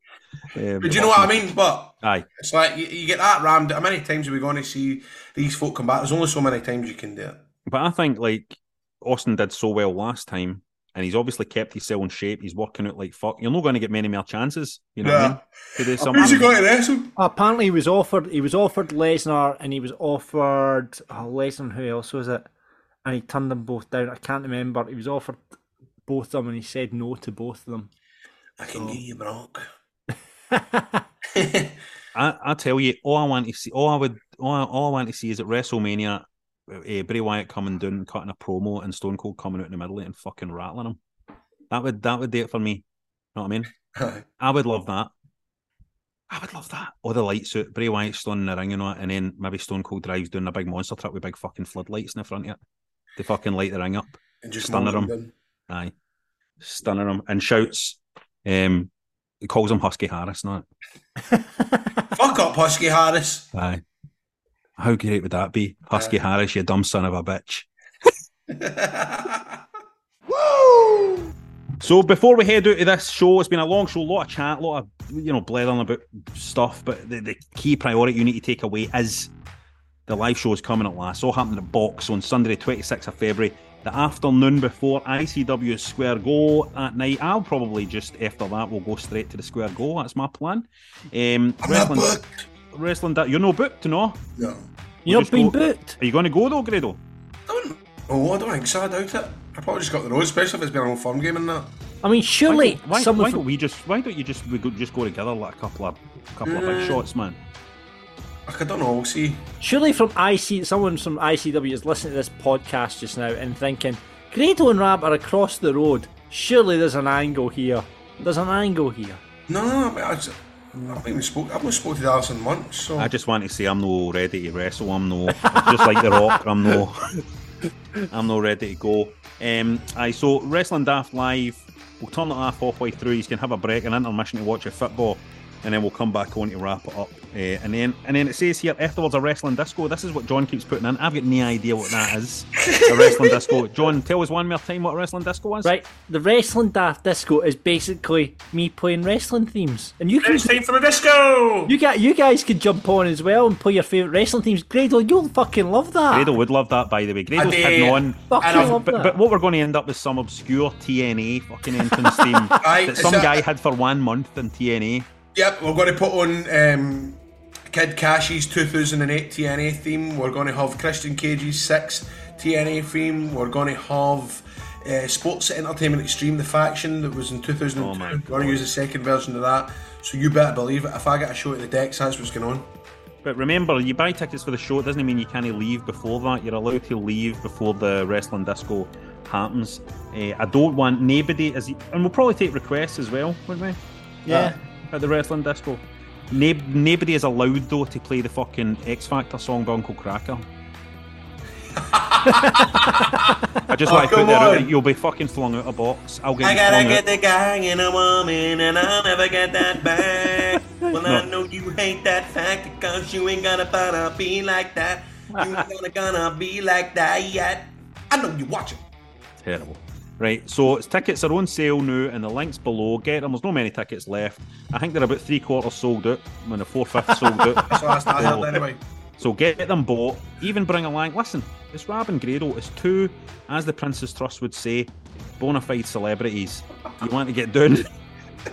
Um, But do you know what I mean? But Aye. It's like you, you get that rammed. How many times are we going to see these folk come back? There's only so many times you can do it. But I think like Austin did so well last time, and he's obviously kept himself in shape. He's working out like fuck. You're not going to get many more chances. You know what I mean? To do Who's he going to wrestle? Apparently, he was offered. He was offered Lesnar, and he was offered oh, Lesnar. Who else was it? And he turned them both down. I can't remember. He was offered both of them, and he said no to both of them. I can give you Brock. I, I tell you, all I want to see, all I would, all I, all I want to see is at WrestleMania, uh, Bray Wyatt coming down, cutting a promo, and Stone Cold coming out in the middle and fucking rattling him. That would that would do it for me. You know what I mean? I would love that. I would love that. Or the light suit, Bray Wyatt stood in the ring and all, and then maybe Stone Cold drives doing a big monster truck with big fucking floodlights in the front of it to fucking light the ring up, And just stunning mold him. Aye, stunning him, and shouts. Um, he calls him Husky Harris, not. Fuck up, Husky Harris. Aye. How great would that be? Husky Harris, you dumb son of a bitch. Woo! So before we head out to this show, it's been a long show, a lot of chat, a lot of you know blathering about stuff. But the, the key priority you need to take away is the live show is coming at last. It's all happening at Box on Sunday, 26th of February, the afternoon before ICW Square Go at night. I'll probably just after that we'll go straight to the Square Go. That's my plan. Um, wrestling. Wrestling. That you're no booked, no. No. You're not just being go- booked. Are you going to go though, Grado? Oh, I don't think so. I doubt it. I probably just got the road, especially if it's been a long fun game and that. I mean, surely why, don't- why, why don't we just why don't you just we go, just go together like a couple of couple of big shots, man? Like, I don't know. We'll see. Surely from IC, someone from ICW is listening to this podcast just now and thinking, Grado and Rab are across the road. Surely there's an angle here. There's an angle here. No, no, no. I, just, I haven't even spoke. I've not spoken to Dallas in months. So I just want to say I'm no ready to wrestle. I'm no just like the Rock. I'm no I'm no ready to go. Um, I so wrestling daft live. We'll turn it off halfway through. You can have a break, an intermission to watch your football, and then we'll come back on to wrap it up. Uh, and then and then it says here afterwards a wrestling disco. This is what John keeps putting in. I've got no idea what that is. a wrestling disco. John, tell us one more time what a wrestling disco is. Right, the wrestling daft disco is basically me playing wrestling themes, and you can. It's time for the disco. You got you guys can jump on as well and play your favorite wrestling themes. Grado, you'll fucking love that. Grado would love that, by the way. Grado's I hidden do. on. Fucking love But, that. but what we're going to end up with some obscure TNA fucking entrance theme Aye, that is some that- guy had for one month in TNA. Yep, we're going to put on um, Kid Kash's 2008 TNA theme. We're going to have Christian Cage's 6 TNA theme. We're going to have uh, Sports Entertainment Extreme, the faction that was in 2002. Oh we're going to use the second version of that. So you better believe it. If I get a show at the decks, that's what's going on. But remember, you buy tickets for the show. It doesn't mean you can't leave before that. You're allowed to leave before the wrestling disco happens. Uh, I don't want nobody, as and we'll probably take requests as well, wouldn't we? Yeah. At the wrestling disco. Na- nobody is allowed though to play the fucking X Factor song by Uncle Kracker. I just Oh, want to put come that out. You'll be fucking flung out of box. I'll get I gotta get out. the guy in a woman, and I'll never get that back. well, I know you hate that fact because you ain't gonna gonna be like that. You ain't gonna gonna be like that yet. I know you watching. Terrible. Right, so it's tickets are on sale now, and the links below. Get them. There's no many tickets left. I think they're about three quarters sold out, when the four fifths sold out. That's last I heard anyway. So get them bought. Even bring along. Listen, it's Robin Grado. It's two, as the Prince's Trust would say, bona fide celebrities. You want to get down.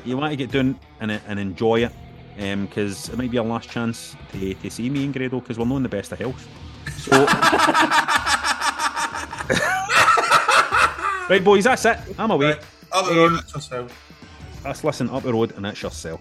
you want to get down and, and enjoy it, um, because it might be our last chance to, to see me and Grado, because we're not in the best of health. So. right, boys, that's it. I'm away. Up the road, that's yourself. Let's listen up the road and it's yourself.